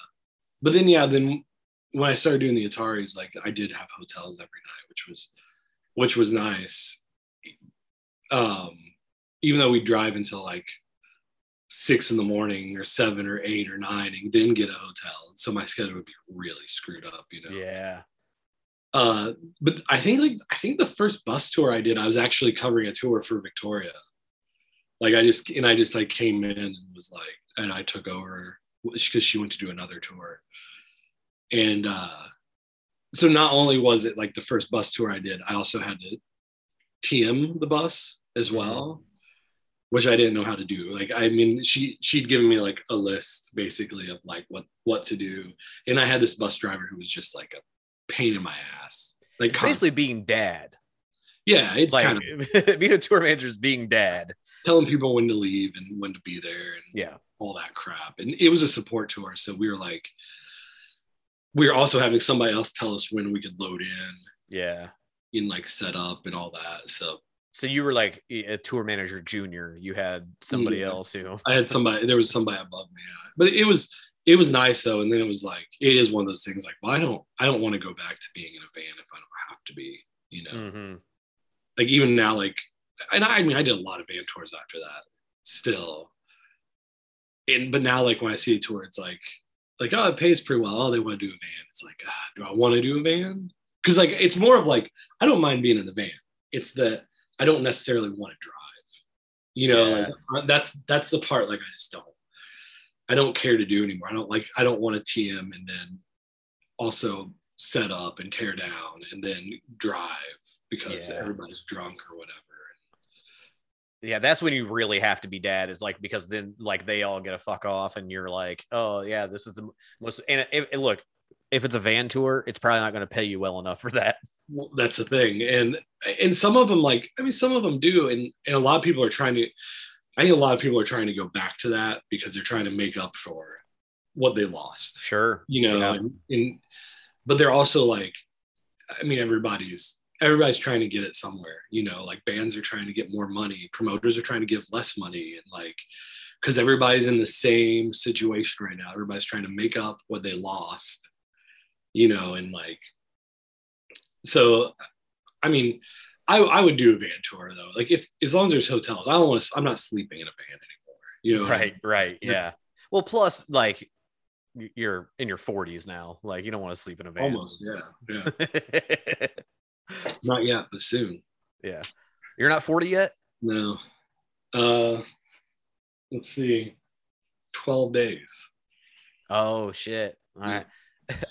but then yeah, then when I started doing the Ataris, like I did have hotels every night, which was which was nice. Um, even though we drive until like six in the morning or seven or eight or nine and then get a hotel. So my schedule would be really screwed up, you know. Yeah. Uh, but I think like I think the first bus tour I did, I was actually covering a tour for Victoria. Like I just and I just like came in and was like, and I took over because she went to do another tour. And uh, so not only was it like the first bus tour I did, I also had to TM the bus as well, which I didn't know how to do. Like I mean, she she'd given me like a list basically of like what what to do, and I had this bus driver who was just like a pain in my ass. Like It's basically being dad. yeah, it's Like kind of being a tour manager is being dad. telling people when to leave and when to be there and Yeah. all that crap. And it was a support tour, so we were like, we were also having somebody else tell us when we could load in Yeah. and like set up and all that. So So you were like a tour manager junior. You had somebody Yeah. else who I had somebody, there was somebody above me, yeah. but it was it was nice though. And then it was like, it is one of those things like, well, I don't, I don't want to go back to being in a van if I don't have to be, you know, hmm like even now, like, and I, I mean, I did a lot of van tours after that still. And, but now like when I see a tour, it's like, like, oh, it pays pretty well. Oh, they want to do a van. It's like, ah, do I want to do a van? Cause like, it's more of like, I don't mind being in the van. It's that I don't necessarily want to drive. You know, Yeah. like, that's that's the part like I just don't. I don't care to do anymore. I don't like. I don't want to TM and then also set up and tear down and then drive because Yeah. everybody's drunk or whatever. Yeah, that's when you really have to be dad. Is like because then like they all get a fuck off, and you're like, oh yeah, this is the most. And, if and look, if it's a van tour, it's probably not going to pay you well enough for that. Well, that's the thing, and and some of them like I mean some of them do, and and a lot of people are trying to. I think a lot of people are trying to go back to that because they're trying to make up for what they lost. Sure, you know Yeah. and, and but they're also like i mean everybody's everybody's trying to get it somewhere you know like bands are trying to get more money promoters are trying to give less money and like because everybody's in the same situation right now everybody's trying to make up what they lost you know and like so i mean i i would do a van tour though like if as long as there's hotels i don't want to i'm not sleeping in a van anymore you know right, right, yeah. Well, plus like you're in your 40s now. Like you don't want to sleep in a van. almost yeah yeah not yet but soon yeah, you're not 40 yet. No. Uh let's see. 12 days. Oh shit! All Yeah. right.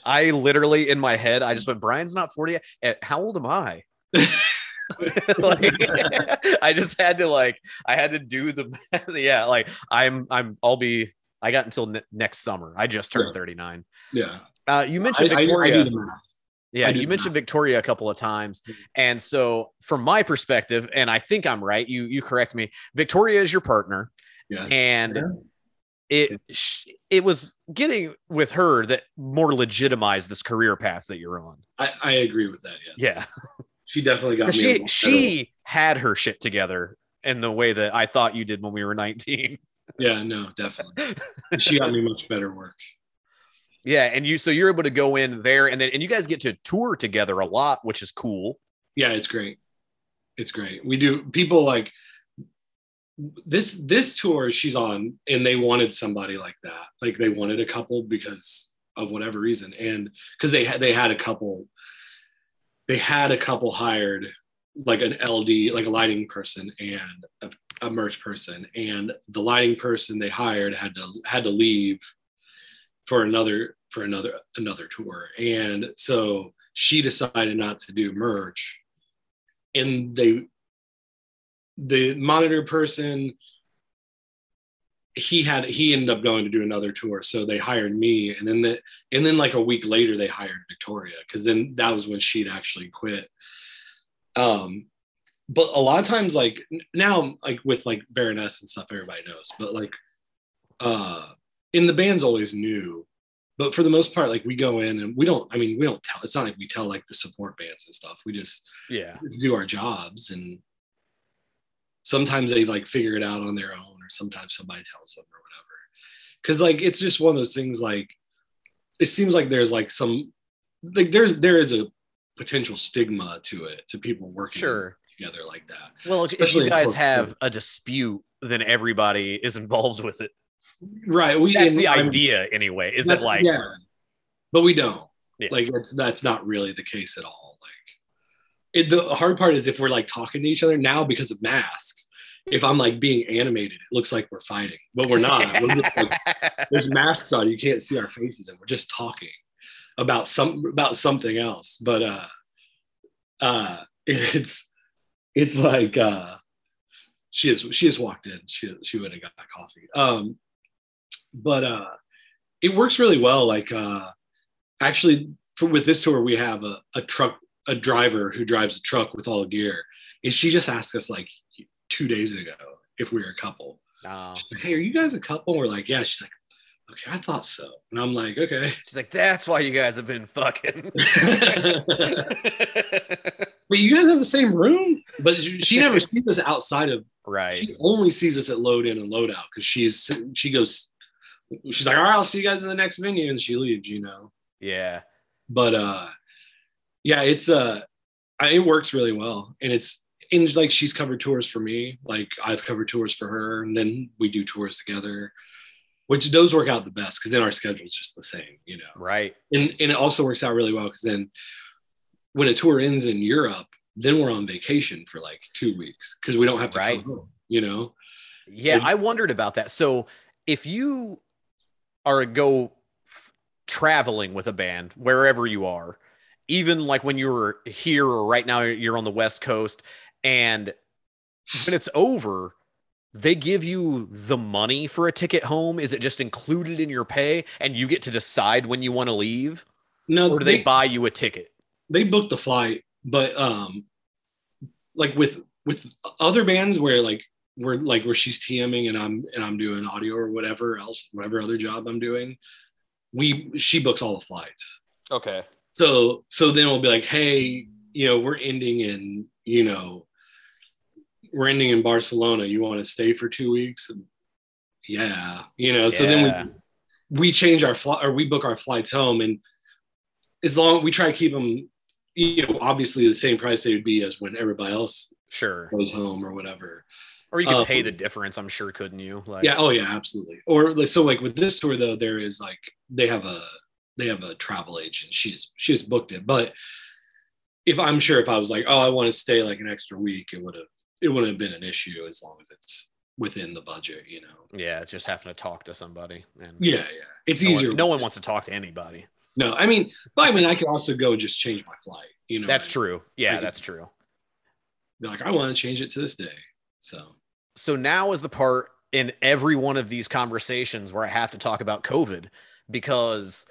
I literally in my head, I just went, Bryan's not 40 yet. Eh, How old am I? like I just had to like I had to do the yeah like I'm I'm I'll be I got until ne- next summer. I just turned Yeah. 39. Yeah. Uh, you mentioned I, I- I Victoria. math. yeah, you mentioned Victoria a couple of times, and so from my perspective, and I think I'm right. You you correct me. Victoria is your partner, Yeah. and Yeah. It it was getting with her that more legitimized this career path that you're on. I, I agree with that, yes. Yeah. She definitely got me. 'Cause a she she had her shit together in the way that I thought you did when we were 19. Yeah, no, definitely. she got me much better work. yeah, and you so you're able to go in there and then and you guys get to tour together a lot, which is cool. Yeah, it's great. It's great. We do people like this this tour she's on and they wanted somebody like that. Like they wanted a couple because of whatever reason. And because they had they had a couple they had a couple hired like an LD, like a lighting person and a, a merch person. And the lighting person they hired had to had to leave for another for another another tour. And so she decided not to do merch. And they the monitor person he had he ended up going to do another tour. So they hired me and then the and then like a week later they hired victoria because then that was when she'd actually quit. Um but a lot of times like now like with like baroness and stuff everybody knows but like uh in the band's always new but for the most part like we go in and we don't i mean we don't tell it's not like we tell like the support bands and stuff. We just Yeah. to do our jobs and sometimes they like figure it out on their own or sometimes somebody tells them or whatever because like it's just one of those things like it seems like there's like some like there's there is a potential stigma to it to people working Sure. together like that Well, if you guys have a dispute, then everybody is involved with it. right we That's the I'm- idea, anyway. Is that like, yeah but we don't Yeah. like that's that's not really the case at all it, the hard part is if we're like talking to each other now because of masks if i'm like being animated it looks like we're fighting but we're not. We're like, there's masks on. You can't see our faces and we're just talking about some about something else. But uh uh it's it's like uh she has she has walked in. She she went and got coffee. Um but uh it works really well. Like uh actually for, with this tour we have a, a truck a driver who drives a truck with all the gear and she just asked us like two days ago if we were a couple. She's like, hey, are you guys a couple? And we're like, yeah. She's like, okay, I thought so. And I'm like, okay. She's like, that's why you guys have been fucking. But you guys have the same room? But she, she never sees us outside of, right. she only sees us at load in and load out because she's, she goes she's like, all right, I'll see you guys in the next venue, and she leaves, you know. Yeah. But uh, yeah, it's uh, it works really well, and it's and like she's covered tours for me, like I've covered tours for her, and then we do tours together, which those work out the best because then our schedule's just the same, you know. Right. And and it also works out really well because then when a tour ends in Europe, then we're on vacation for like two weeks because we don't have to Right. come home, you know. Yeah, And- I wondered about that. So if you are a go traveling with a band wherever you are, even like when you're here or right now you're on the West Coast, and when it's over, they give you the money for a ticket home. Is it just included in your pay, and you get to decide when you want to leave, No, or do they buy you a ticket? they book the flight, but um, like with with other bands where like we're like where she's TMing and I'm and I'm doing audio or whatever else, whatever other job I'm doing, we she books all the flights. Okay. So so then we'll be like, hey, you know, we're ending in you know, we're ending in Barcelona. You want to stay for two weeks? And yeah, you know. So then we we change our flight or we book our flights home and as long we try to keep them you know obviously the same price they would be as when everybody else Sure. goes home or whatever Or you could Um, pay the difference. I'm sure, couldn't you? Like, yeah oh yeah absolutely or like so like with this tour though there is like they have a they have a travel agent she's she's booked it but if i'm sure if i was like oh i want to stay like an extra week it would have it wouldn't have been an issue as long as it's within the budget you know Yeah, it's just having to talk to somebody. And yeah yeah it's no easier One, no one wants to talk to anybody. no i mean but i mean i could also go just change my flight you know That's I mean? true. Yeah, that's true. be like, I want to change it to this day. So So now is the part in every one of these conversations where I have to talk about COVID because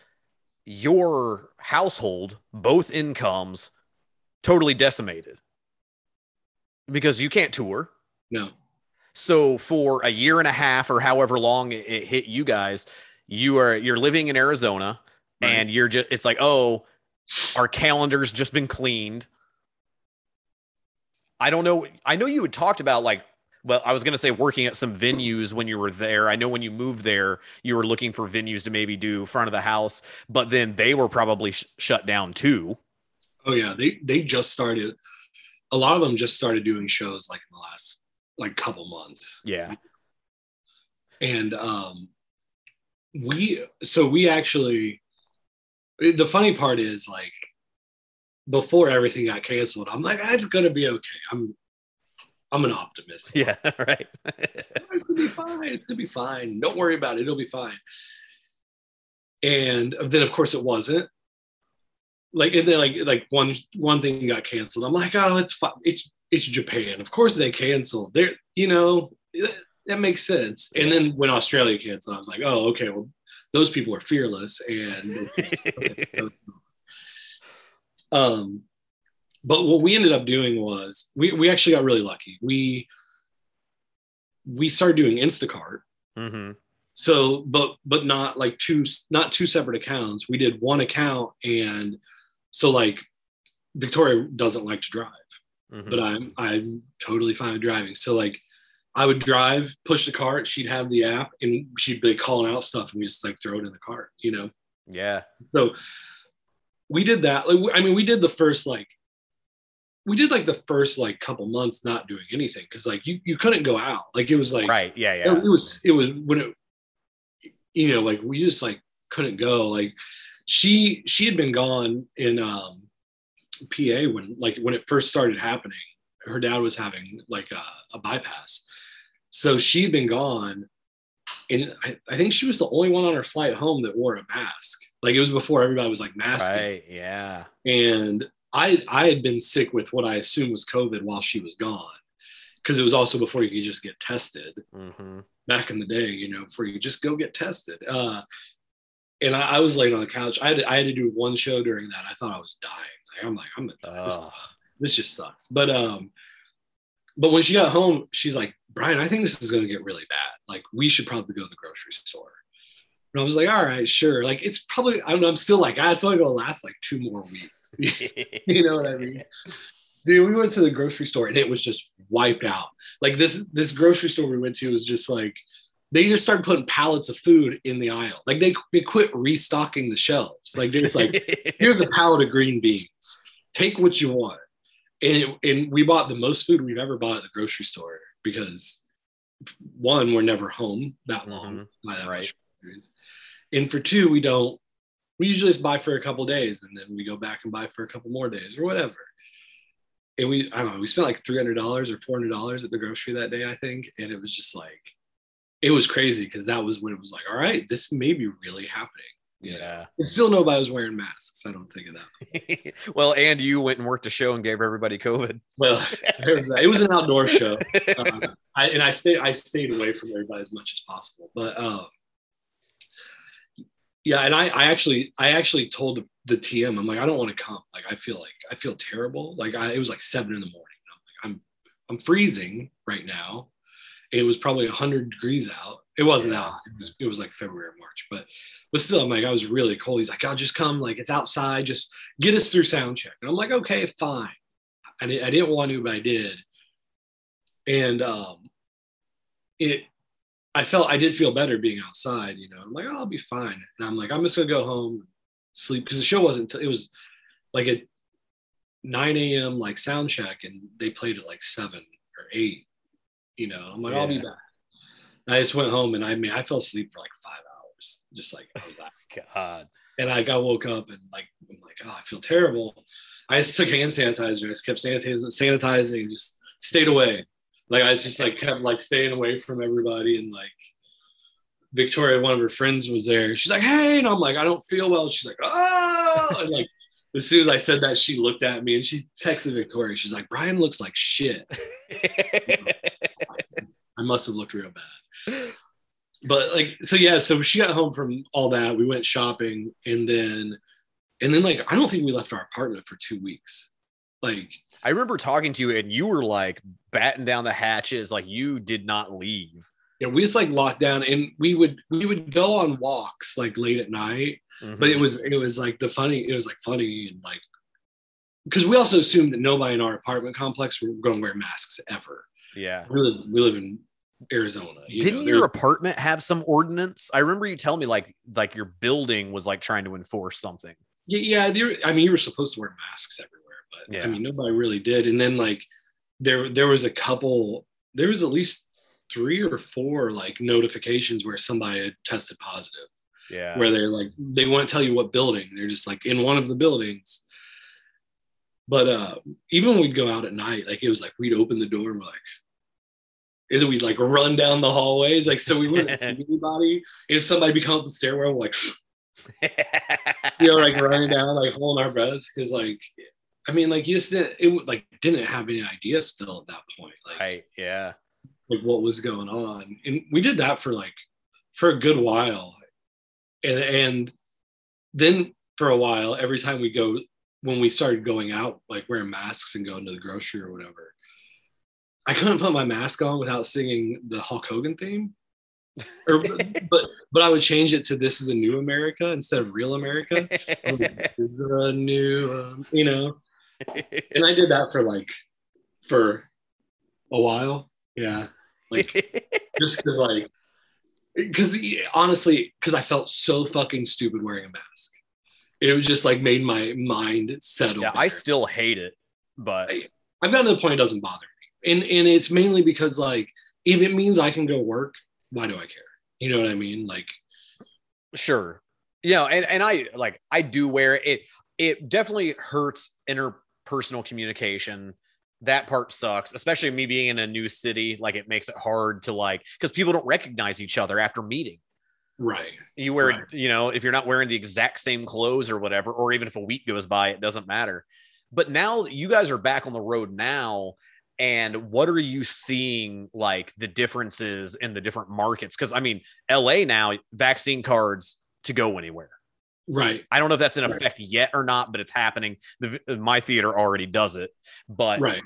your household, both incomes, totally decimated because you can't tour. no, So for a year and a half or however long it, it hit you guys, you are you're living in Arizona Right. and you're just it's like, "Oh, our calendar's just been cleaned." I don't know. I know you had talked about like well, I was going to say working at some venues when you were there. I know when you moved there, you were looking for venues to maybe do front of the house, but then they were probably sh- shut down too. oh yeah, they they just started. A lot of them just started doing shows like in the last like couple months, Yeah. and um, we so we actually. The funny part is like before everything got canceled, I'm like, "Ah, it's gonna be okay. I'm I'm an optimist. Yeah, right. it's gonna be fine. It's gonna be fine. Don't worry about it. It'll be fine. And then of course it wasn't. Like and then like like one one thing got canceled. I'm like, oh, it's fine. It's it's Japan. Of course they canceled. They're you know that, that makes sense. And then when Australia canceled, I was like, oh, okay, well those people are fearless and um but what we ended up doing was we, we actually got really lucky. We we started doing instacart. Hmm so but but not like two not two separate accounts. We did one account and so like victoria doesn't like to drive hmm but i'm i'm totally fine with driving. So like i would drive push the cart she'd have the app and she'd be calling out stuff and we just like throw it in the cart you know? Yeah. so we did that. Like, I mean, we did the first like we did like the first like couple months not doing anything because like you you couldn't go out. Like it was like right. Yeah. Yeah. it, it was it was when it you know like we just like couldn't go. Like she she had been gone in um PA when like when it first started happening. Her dad was having like a, a bypass, so she'd been gone and I, I think she was the only one on her flight home that wore a mask. Like it was before everybody was like masking. Right. Yeah. And I I had been sick with what I assumed was COVID while she was gone. Because it was also before you could just get tested hmm back in the day, you know, before you just go get tested. Uh, and I, I was laying on the couch. I had to, I had to do one show during that. I thought I was dying. Like, I'm like, I'm gonna die. This, this just sucks. But um, but when she got home, she's like, Bryan, I think this is gonna get really bad. Like, we should probably go to the grocery store. And I was like, all right, sure. Like, it's probably I don't know, I'm still like, ah, it's only gonna last like two more weeks. you know what I mean? Dude, we went to the grocery store and it was just wiped out. Like this this grocery store we went to was just like they just started putting pallets of food in the aisle. Like they, they quit restocking the shelves. Like dude, it's like here's a pallet of green beans. Take what you want. And it, and we bought the most food we've ever bought at the grocery store because one, we're never home that long. Mhm. buy that Right. groceries. And for two, we don't. We usually just buy for a couple days and then we go back and buy for a couple more days or whatever. And we, I don't know, we spent like three hundred dollars or four hundred dollars at the grocery that day, I think, and it was just like, it was crazy because that was when it was like, all right, this may be really happening. You know? yeah. And still nobody was wearing masks. I don't think of that. well, and you went and worked a show and gave everybody COVID. Well, was it was an outdoor show. uh, I, and I stayed I stayed away from everybody as much as possible. But um, yeah, and I, I actually I actually told the TM I'm like I don't want to come. Like I feel like I feel terrible. Like I, it was like seven in the morning. I'm like I'm I'm freezing right now. It was probably hundred degrees out. It wasn't Yeah. out. It was it was like February or March, but but still I'm like I was really cold. He's like I'll just come. Like it's outside. Just get us through sound check. And I'm like okay, fine. I, I didn't want to, but I did. And um, it, I felt I did feel better being outside. You know, I'm like, oh, I'll be fine. And I'm like, I'm just gonna go home, sleep because the show wasn't. Till, it was like at 9 a.m. like sound check, and they played at like seven or eight. You know, I'm like, I'll be back. And I just went home, and I mean, I fell asleep for like five hours, just like I was out God. and I got woke up and like I'm like, oh, I feel terrible. I just took hand sanitizer. I just kept sanitizing, sanitizing, and just stayed away. Like I was just like kept like staying away from everybody. And like Victoria, one of her friends was there. She's like, hey, and I'm like, I don't feel well. She's like, oh, and like as soon as I said that, she looked at me and she texted Victoria. She's like, Bryan looks like shit. I must have looked real bad. But like, so yeah, so she got home from all that. We went shopping and then, and then like, I don't think we left our apartment for two weeks. Like, I remember talking to you and you were like batting down the hatches, like you did not leave. know, we just like locked down and we would, we would go on walks like late at night, Mm-hmm. but it was, it was like the funny, it was like funny and like, because we also assumed that nobody in our apartment complex were going to wear masks ever. yeah. We live, we live in Arizona. you Didn't there- your apartment have some ordinance? I remember you telling me like like your building was like trying to enforce something. Yeah, yeah. I mean, you were supposed to wear masks everywhere, Yeah. I mean, nobody really did. And then like, there, there was a couple. There was at least three or four like notifications where somebody had tested positive. Yeah. Where they're like, they won't tell you what building. They're just like in one of the buildings. But uh even when we'd go out at night, like it was like we'd open the door and we're like, then we'd like run down the hallways, like so we wouldn't see anybody. And if somebody would come up the stairwell, we're like, you know, like running down, like holding our breaths, because like, I mean, like you just didn't, it like didn't have any idea still at that point, like, right. Yeah. like what was going on, and we did that for like for a good while, and and then for a while, every time we go, when we started going out, like wearing masks and going to the grocery or whatever, I couldn't put my mask on without singing the Hulk Hogan theme. or but but I would change it to "This is a New America" instead of "Real America." Oh, this is a new, um, you know. And I did that for like for a while. Yeah, like just because like because honestly, because I felt so fucking stupid wearing a mask. It was just like made my mind settle. yeah, I still hate it, but I've gotten to the point it doesn't bother me, and and it's mainly because like if it means I can go work, why do I care? You know what I mean? Like sure. You know, and, and I like I do wear it. It definitely hurts interpersonal communication. That part sucks, especially me being in a new city. Like it makes it hard to like because people don't recognize each other after meeting. right, You wear, Right. you know, if you're not wearing the exact same clothes or whatever, or even if a week goes by, it doesn't matter. But now you guys are back on the road now, and what are you seeing like the differences in the different markets? Because I mean, LA now, vaccine cards to go anywhere. Right, I don't know if that's in Right. effect yet or not, but it's happening. The, my theater already does it. But right,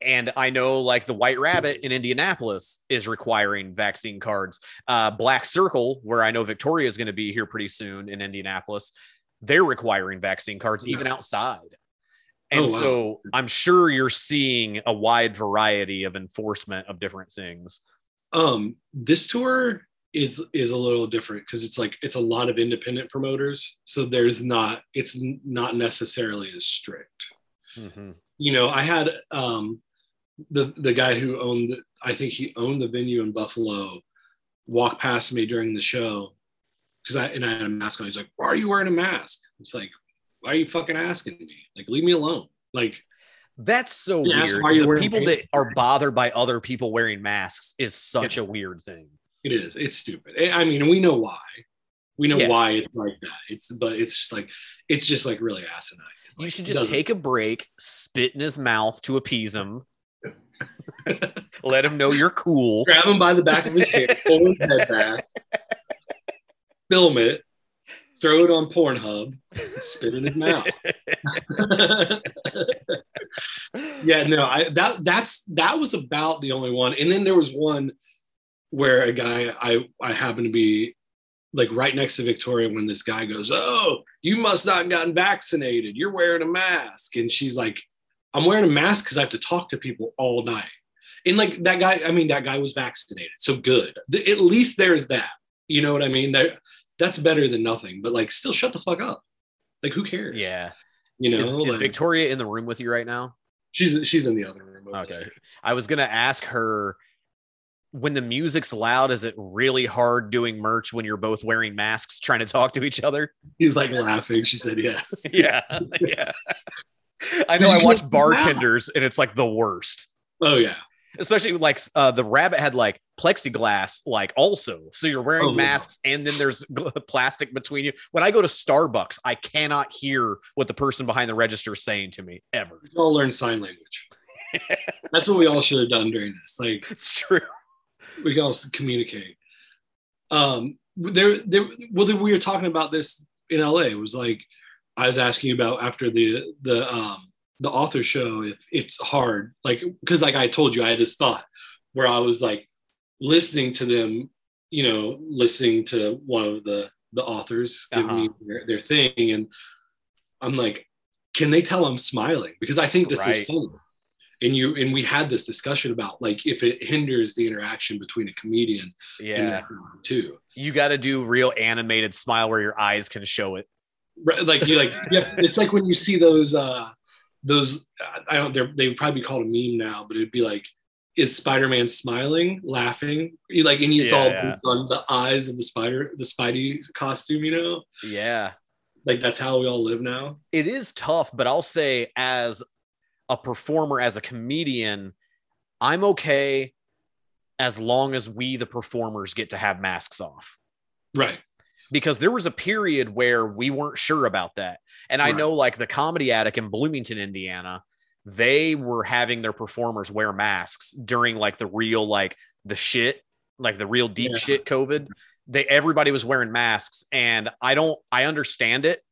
and I know like the White Rabbit in Indianapolis is requiring vaccine cards. Uh, Black Circle, where I know Victoria is going to be here pretty soon in Indianapolis, they're requiring vaccine cards even outside. And Oh, wow. so I'm sure you're seeing a wide variety of enforcement of different things. Um, this tour is is a little different because it's like it's a lot of independent promoters, so there's not it's not necessarily as strict. Mhm. You know, I had um, the the guy who owned I think he owned the venue in Buffalo walk past me during the show because I and I had a mask on. He's like, "Why are you wearing a mask?" It's like, "Why are you fucking asking me? Like, leave me alone." Like, That's so Yeah, weird. why are you The people that are bothered by other people wearing masks is such a weird thing. It is. It's stupid. I mean, we know why. We know Yeah. why it's like that. It's but it's just like it's just like really asinine. It's You like, should just take a break, spit in his mouth to appease him, let him know you're cool. grab him by the back of his head, pull his head back, film it, throw it on Pornhub, spit in his mouth. yeah, no, I that that's that was about the only one. And then there was one where a guy I I happened to be like right next to Victoria when this guy goes, "Oh, you must not have gotten vaccinated. You're wearing a mask." And she's like, "I'm wearing a mask because I have to talk to people all night." And like that guy, I mean, that guy was vaccinated, so good. The- At least there's that. You know what I mean? That that's better than nothing. But like, still shut the fuck up. Like, who cares? Yeah. You know, Is, is Victoria in the room with you right now? she's she's in the other room. Okay. there. I was gonna ask her when the music's loud, is it really hard doing merch when you're both wearing masks trying to talk to each other? He's like laughing. She said yes. Yeah. Yeah. I know I watch bartenders and it's like the worst. Oh yeah. Especially like uh, the rabbit had like plexiglass, like also. So you're wearing Oh, yeah. masks and then there's plastic between you. When I go to Starbucks, I cannot hear what the person behind the register is saying to me ever. We all learn sign language. That's what we all should have done during this. Like It's true. We can also communicate. Um, there, there. Well, we were talking about this in LA. It was like I was asking about after the the um the author show. If it's hard, like because like I told you, I had this thought where I was like listening to them. You know, listening to one of the the authors give me their, their thing, and I'm like, can they tell I'm smiling? Because I think this Right. is funny and you and we had this discussion about like if it hinders the interaction between a comedian Yeah. too You got to do real animated smile where your eyes can show it. Right, like you like yeah it's like when you see those uh those i don't they're they would probably be called a meme now but it'd be like is spider-man smiling laughing you like and it's all Yeah. on the eyes of the spider the spidey costume you know Yeah. like that's how we all live now it is tough, but I'll say as a performer, as a comedian, I'm okay as long as we, the performers, get to have masks off. right Because there was a period where we weren't sure about that. And I Right. know, like, the Comedy Attic in Bloomington, Indiana, they were having their performers wear masks during, like, the real, like, the shit, like the real deep Yeah. shit COVID. They, everybody was wearing masks. And I don't, I understand it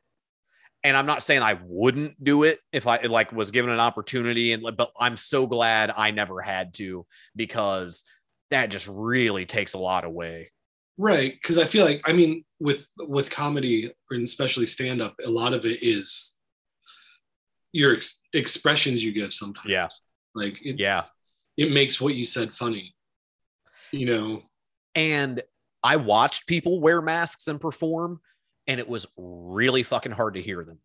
and I'm not saying I wouldn't do it if I like was given an opportunity and but I'm so glad I never had to because that just really takes a lot away. right because i feel like i mean with with comedy and especially stand up a lot of it is your ex- expressions you give sometimes Yeah. like it, Yeah. it makes what you said funny you know And I watched people wear masks and perform and it was really fucking hard to hear them.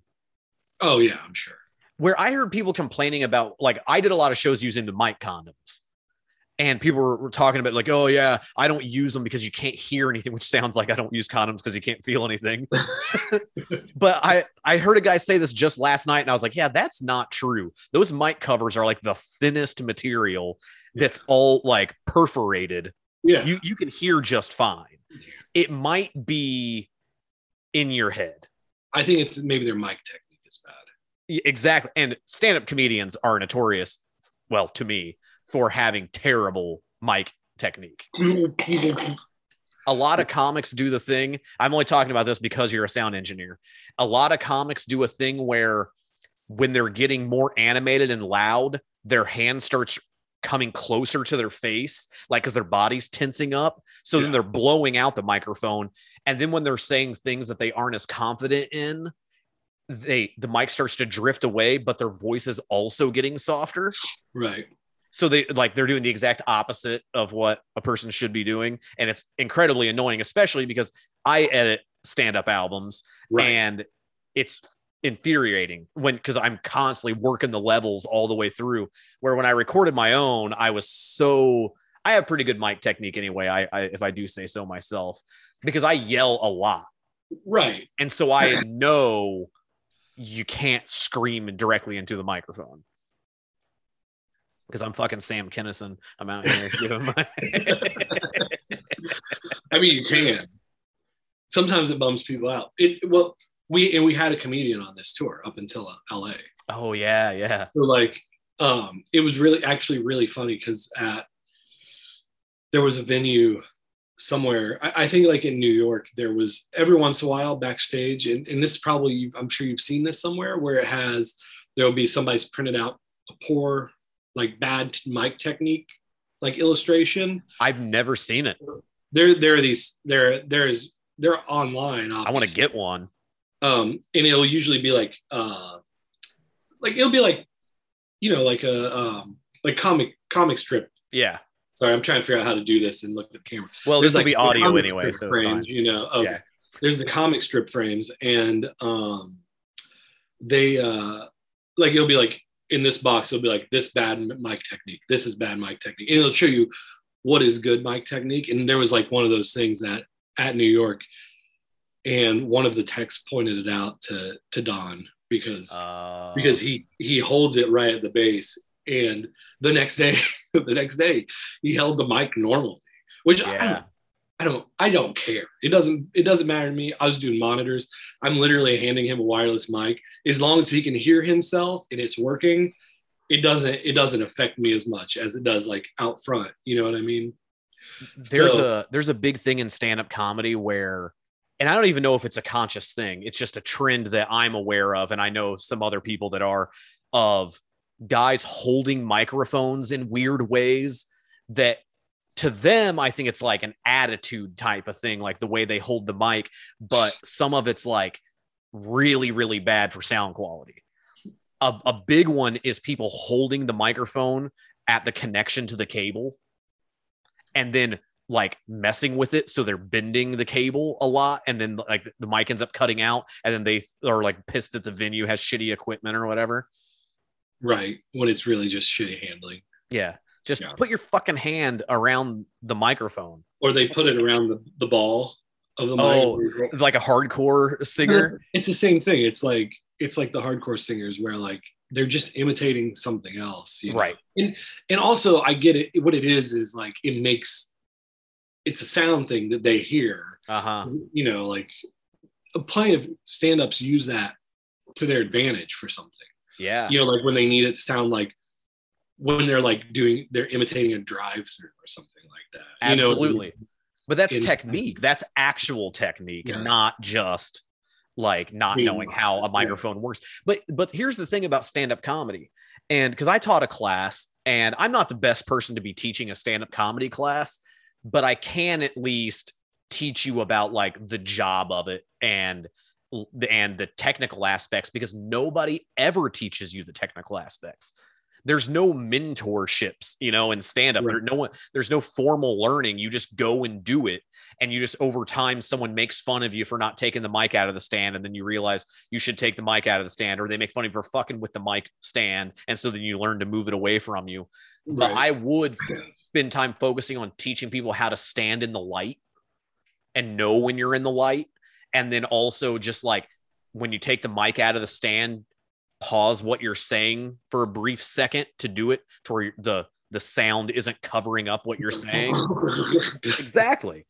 oh yeah i'm sure Where I heard people complaining about like I did a lot of shows using the mic condoms. And people were, were talking about like, oh yeah, I don't use them because you can't hear anything, which sounds like I don't use condoms because you can't feel anything. but I I heard a guy say this just last night, and I was like, yeah, that's not true. Those mic covers are like the thinnest material that's all like perforated. yeah You you can hear just fine. It might be in your head. i think it's maybe their mic technique is bad Exactly. And stand-up comedians are notorious, well, to me, for having terrible mic technique. a lot of comics do the thing. I'm only talking about this because you're a sound engineer. A lot of comics do a thing where when they're getting more animated and loud, their hand starts coming closer to their face, like because their body's tensing up. So then they're blowing out the microphone. And then when they're saying things that they aren't as confident in, they the mic starts to drift away, but their voice is also getting softer. right so they like they're doing the exact opposite of what a person should be doing and it's incredibly annoying especially because i edit stand-up albums Right. and it's infuriating when because i'm constantly working the levels all the way through where when i recorded my own i was so i have pretty good mic technique anyway I, I if i do say so myself because i yell a lot right. and so i know you can't scream directly into the microphone because i'm fucking sam kinnison i'm out here giving my I mean, you can. Sometimes it bums people out. It well, we and we had a comedian on this tour up until uh, LA. oh yeah yeah So like, um, it was really actually really funny because at there was a venue somewhere. I, I think like in New York, there was every once in a while backstage, and, and this is probably I'm sure you've seen this somewhere where it has there will be somebody's printed out a poor like bad mic technique like illustration. i've never seen it There there are these there there's they're online. i want to get one um and it'll usually be like uh like it'll be like you know like a um like comic comic strip. Yeah. Sorry i'm trying to figure out how to do this and look at the camera. Well There's, this will like, be audio anyway so it's frames, fine. you know okay. yeah. There's the comic strip frames and um they uh like it'll be like in this box it'll be like this bad mic technique this is bad mic technique and it'll show you what is good mic technique and there was like one of those things that at new york and one of the texts pointed it out to to don because uh, because he he holds it right at the base. And the next day the next day he held the mic normally which I, yeah. don't, I don't i don't care. It doesn't it doesn't matter to me. I was doing monitors. I'm literally handing him a wireless mic. As long as he can hear himself and it's working it doesn't it doesn't affect me as much as it does like out front. You know what i mean? There's So- a there's a big thing in stand-up comedy where and I don't even know if it's a conscious thing. It's just a trend that I'm aware of and I know some other people that are of guys holding microphones in weird ways that to them I think it's like an attitude type of thing like the way they hold the mic, but some of it's like really really bad for sound quality. A, a big one is people holding the microphone at the connection to the cable and then like messing with it so they're bending the cable a lot and then like the mic ends up cutting out and then they are like pissed that the venue has shitty equipment or whatever right when it's really just shitty handling yeah just Yeah. put your fucking hand around the microphone or they put it around the, the ball of the Oh. mic like a hardcore singer it's the same thing it's like it's like the hardcore singers where like they're just imitating something else you know? right and also i get it what it is is like it makes it's a sound thing that they hear. Uh-huh. You know like a plenty of stand-ups use that to their advantage for something. Yeah. You know like when they need it to sound like when they're like doing they're imitating a drive-through or something like that. You know absolutely. But that's in- technique. That's actual technique Yeah. not just like not knowing how a microphone works. But but here's the thing about stand-up comedy. And because i taught a class and i'm not the best person to be teaching a stand-up comedy class but i can at least teach you about like the job of it and and the technical aspects because nobody ever teaches you the technical aspects. There's no mentorships you know in stand up Right. there no one there's no formal learning. You just go and do it and you just over time someone makes fun of you for not taking the mic out of the stand and then you realize you should take the mic out of the stand or they make fun of you for fucking with the mic stand and so then you learn to move it away from you but Right. i would spend time focusing on teaching people how to stand in the light and know when you're in the light. And then also just like when you take the mic out of the stand pause what you're saying for a brief second to do it to where the the sound isn't covering up what you're saying. Exactly.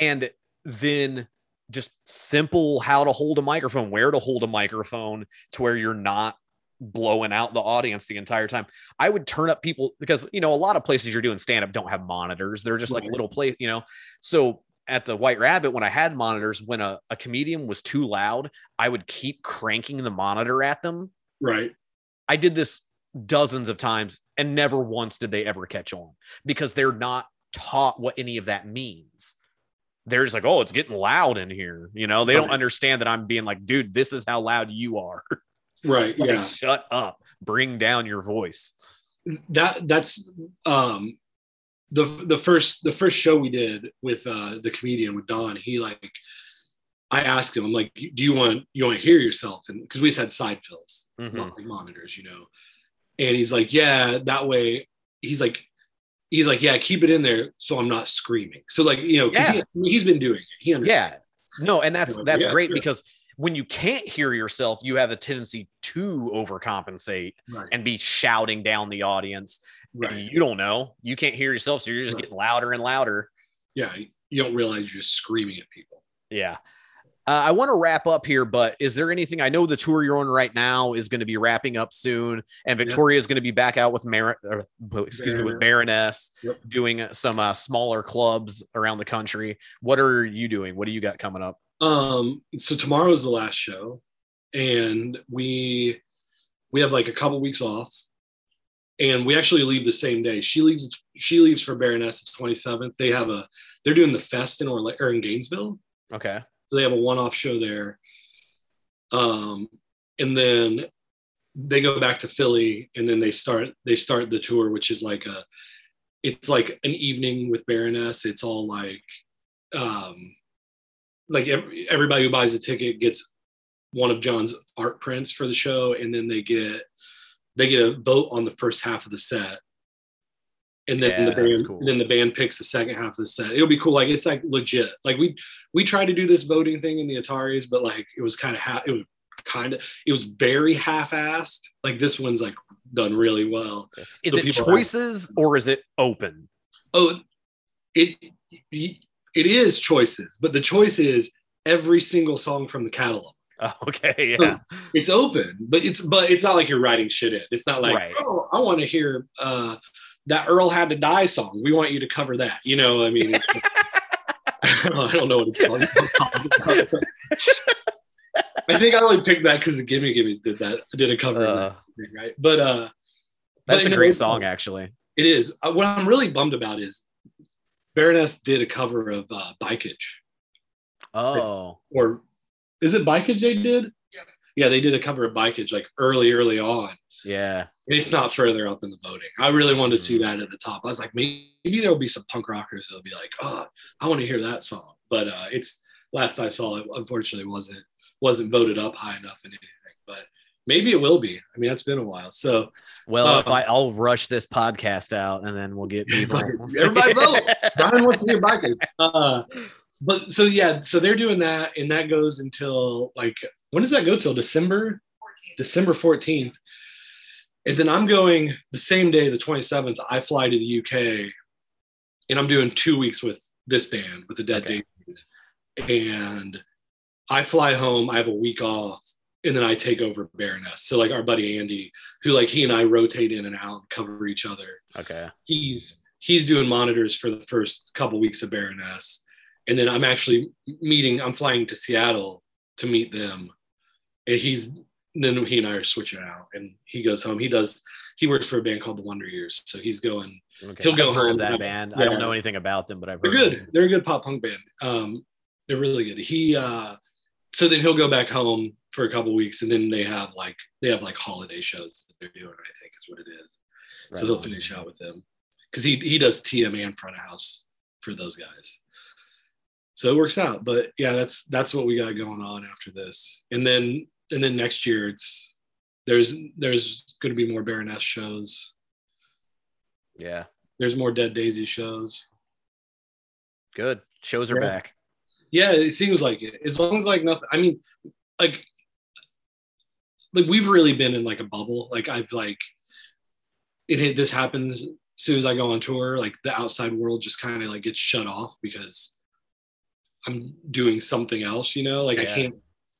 And then just simple how to hold a microphone where to hold a microphone to where you're not blowing out the audience the entire time. I would turn up people because you know a lot of places you're doing stand up don't have monitors. They're just like little place you know? So at the white rabbit when i had monitors when a, a comedian was too loud i would keep cranking the monitor at them. Right. I did this dozens of times and never once did they ever catch on because they're not taught what any of that means. They're just like, oh, it's getting loud in here. You know, they don't understand that I'm being like, dude, this is how loud you are. right like, yeah shut up, bring down your voice. that that's um the the first the first show we did with uh the comedian with Don, he like I asked him, I'm like, do you want you want to hear yourself? And because we just had side fills, Mhm. not like monitors, you know. And he's like, yeah, that way. He's like, he's like, yeah, keep it in there so I'm not screaming. So like, you know, Yeah. he, he's been doing it. He understands. Yeah. No, and that's that's yeah, great sure. because when you can't hear yourself, you have a tendency to overcompensate Right. and be shouting down the audience. Right. You don't know. You can't hear yourself, so you're just Right. getting louder and louder. Yeah. You don't realize you're just screaming at people. Yeah. Uh, I want to wrap up here, but is there anything? I know the tour you're on right now is going to be wrapping up soon, and Victoria is going to be back out with Mar- or, excuse me, with Baroness, Yep. doing some uh, smaller clubs around the country. What are you doing? What do you got coming up? Um, so tomorrow is the last show, and we we have like a couple weeks off, and we actually leave the same day. She leaves she leaves for Baroness the 27th. They have a they're doing the fest in Orla- or in Gainesville, Okay. so they have a one off show there. Um, and then they go back to Philly, and then they start they start the tour, which is like a it's like an evening with Baroness. It's all like um like everybody who buys a ticket gets one of John's art prints for the show, and then they get they get a vote on the first half of the set, and then Yeah, the band cool. then the band picks the second half of the set. It'll be cool. Like it's like legit. Like we we tried to do this voting thing in the Ataris, but like it was kind of half. It was kind of it was very half-assed. Like this one's like done really well. Is So it choices or is it open? Oh, it it is choices, but the choice is every single song from the catalog. Oh, okay. Yeah. It's open, but it's but it's not like you're writing shit in. It's not like Right. oh, I want to hear uh, that Earl had to die song. We want you to cover that. You know, I mean, I don't know what it's called. I think I only picked that because the Gimme Gimmes did that. Did a cover of Uh, thing, right? But uh, that's but, a you know, great song, actually. It is. Uh, what I'm really bummed about is Baroness did a cover of uh, Bikeage. Oh, or is it Bikeage they did? Yeah. Yeah, they did a cover of Bikeage like early, early on. yeah. And it's not further up in the voting. I really wanted to see that at the top. I was like, maybe, maybe there'll be some punk rockers that'll be like, oh, I want to hear that song. But uh, it's last I saw it, unfortunately, wasn't wasn't voted up high enough in anything. But maybe it will be. I mean, that's been a while. So Well, if Um, I, I'll rush this podcast out and then we'll get people. Everybody vote. Bryan wants to hear Bikeage. Uh, but so yeah, so they're doing that, and that goes until like when does that go till December? December 14th. And then I'm going the same day, the 27th, I fly to the UK and I'm doing two weeks with this band, with the Dead Okay. Daisies. And I fly home, I have a week off, and then I take over Baroness. So like our buddy Andy, who like he and I rotate in and out and cover each other Okay. he's he's doing monitors for the first couple weeks of Baroness, and then I'm actually meeting. I'm flying to Seattle to meet them, and he's then he and I are switching out, and he goes home. He does. He works for a band called the Wonder Years, so he's going. okay. He'll go home. that band. I don't know anything about them, but I've heard They're good. them. They're a good pop punk band. Um, they're really good. He uh, so then he'll go back home for a couple weeks, and then they have like they have like holiday shows that they're doing. I think is what it is. Right so he'll finish out with them because he he does TM and front of house for those guys. So it works out. But yeah, that's that's what we got going on after this. And then and then next year it's there's there's going to be more Baroness shows. Yeah. There's more Dead Daisy shows. Good. Shows are Yeah. back. Yeah, it seems like it. As long as like nothing. I mean, like like we've really been in like a bubble. Like I've like it. This happens as soon as I go on tour. Like the outside world just kind of like gets shut off because I'm doing something else. You know, like I can't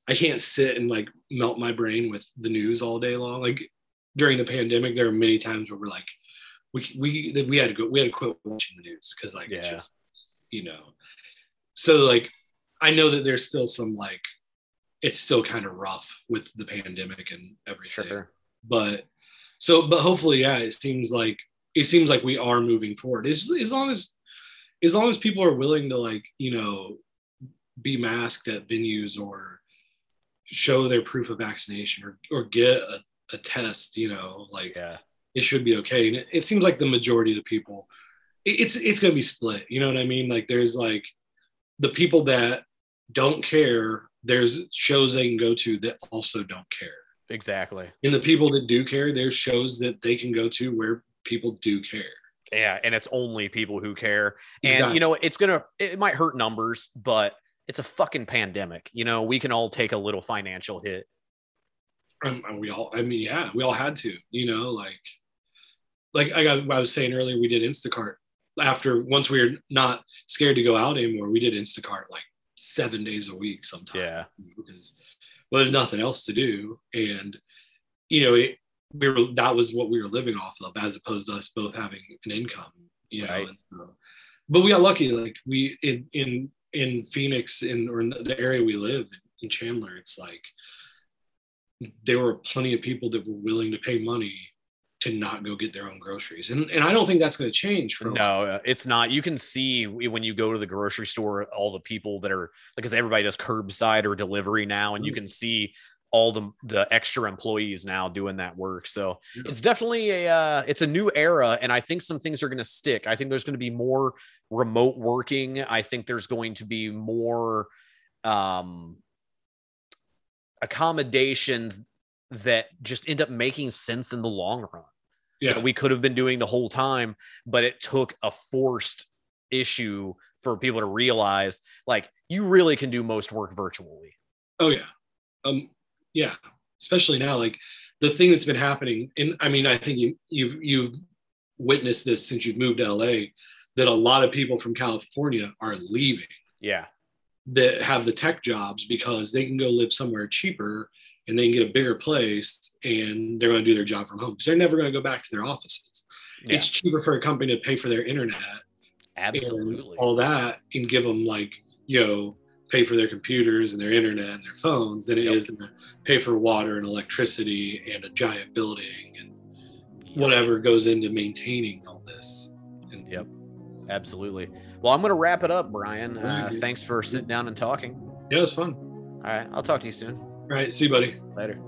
I can't sit and like melt my brain with the news all day long. Like during the pandemic, there are many times where we're like, we we we had to go we had to quit watching the news because like Yeah. just you know so like i know that there's still some like it's still kind of rough with the pandemic and everything Sure. but so but hopefully yeah it seems like it seems like we are moving forward as, as long as as long as people are willing to like you know be masked at venues or show their proof of vaccination or or get a, a test you know like Yeah. it should be okay. And it, it seems like the majority of the people, it, it's it's gonna be split. You know what I mean? Like there's like the people that don't care. There's shows they can go to that also don't care. Exactly. And the people that do care, there's shows that they can go to where people do care. Yeah, and it's only people who care. And Exactly. you know, it's gonna it might hurt numbers, but it's a fucking pandemic. You know, we can all take a little financial hit. Um, we all, I mean, yeah, we all had to, you know, like, like I got, I was saying earlier, we did Instacart after once we were not scared to go out anymore. We did Instacart like seven days a week sometimes. Yeah. Because, well, there's nothing else to do. And, you know, it, we were, that was what we were living off of as opposed to us both having an income, you know. Right. So, but we got lucky. Like we, in, in, in Phoenix in, or in the area we live in Chandler, it's like, there were plenty of people that were willing to pay money to not go get their own groceries. And, and I don't think that's going to change for No, uh, it's not. You can see when you go to the grocery store all the people that are because everybody does curbside or delivery now, and you Mhm. can see all the the extra employees now doing that work. So Yeah. it's definitely a uh, it's a new era, and I think some things are going to stick. I think there's going to be more remote working. I think there's going to be more um, accommodations that just end up making sense in the long run yeah. that we could have been doing the whole time, but it took a forced issue for people to realize like you really can do most work virtually. Oh yeah. Um, yeah. Especially now, like the thing that's been happening, and I mean, I think you you've you've witnessed this since you've moved to LA, that a lot of people from California are leaving Yeah. that have the tech jobs because they can go live somewhere cheaper and they can get a bigger place and they're going to do their job from home because they're never going to go back to their offices. yeah It's cheaper for a company to pay for their internet absolutely. all that and give them like you know pay for their computers and their internet and their phones than it Yep. is to pay for water and electricity and a giant building and whatever goes into maintaining all this and Yep. Absolutely. Well, I'm going to wrap it up, Bryan. Uh, thanks for sitting down and talking. yeah it's fun All right. I'll talk to you soon. All right see you buddy Later.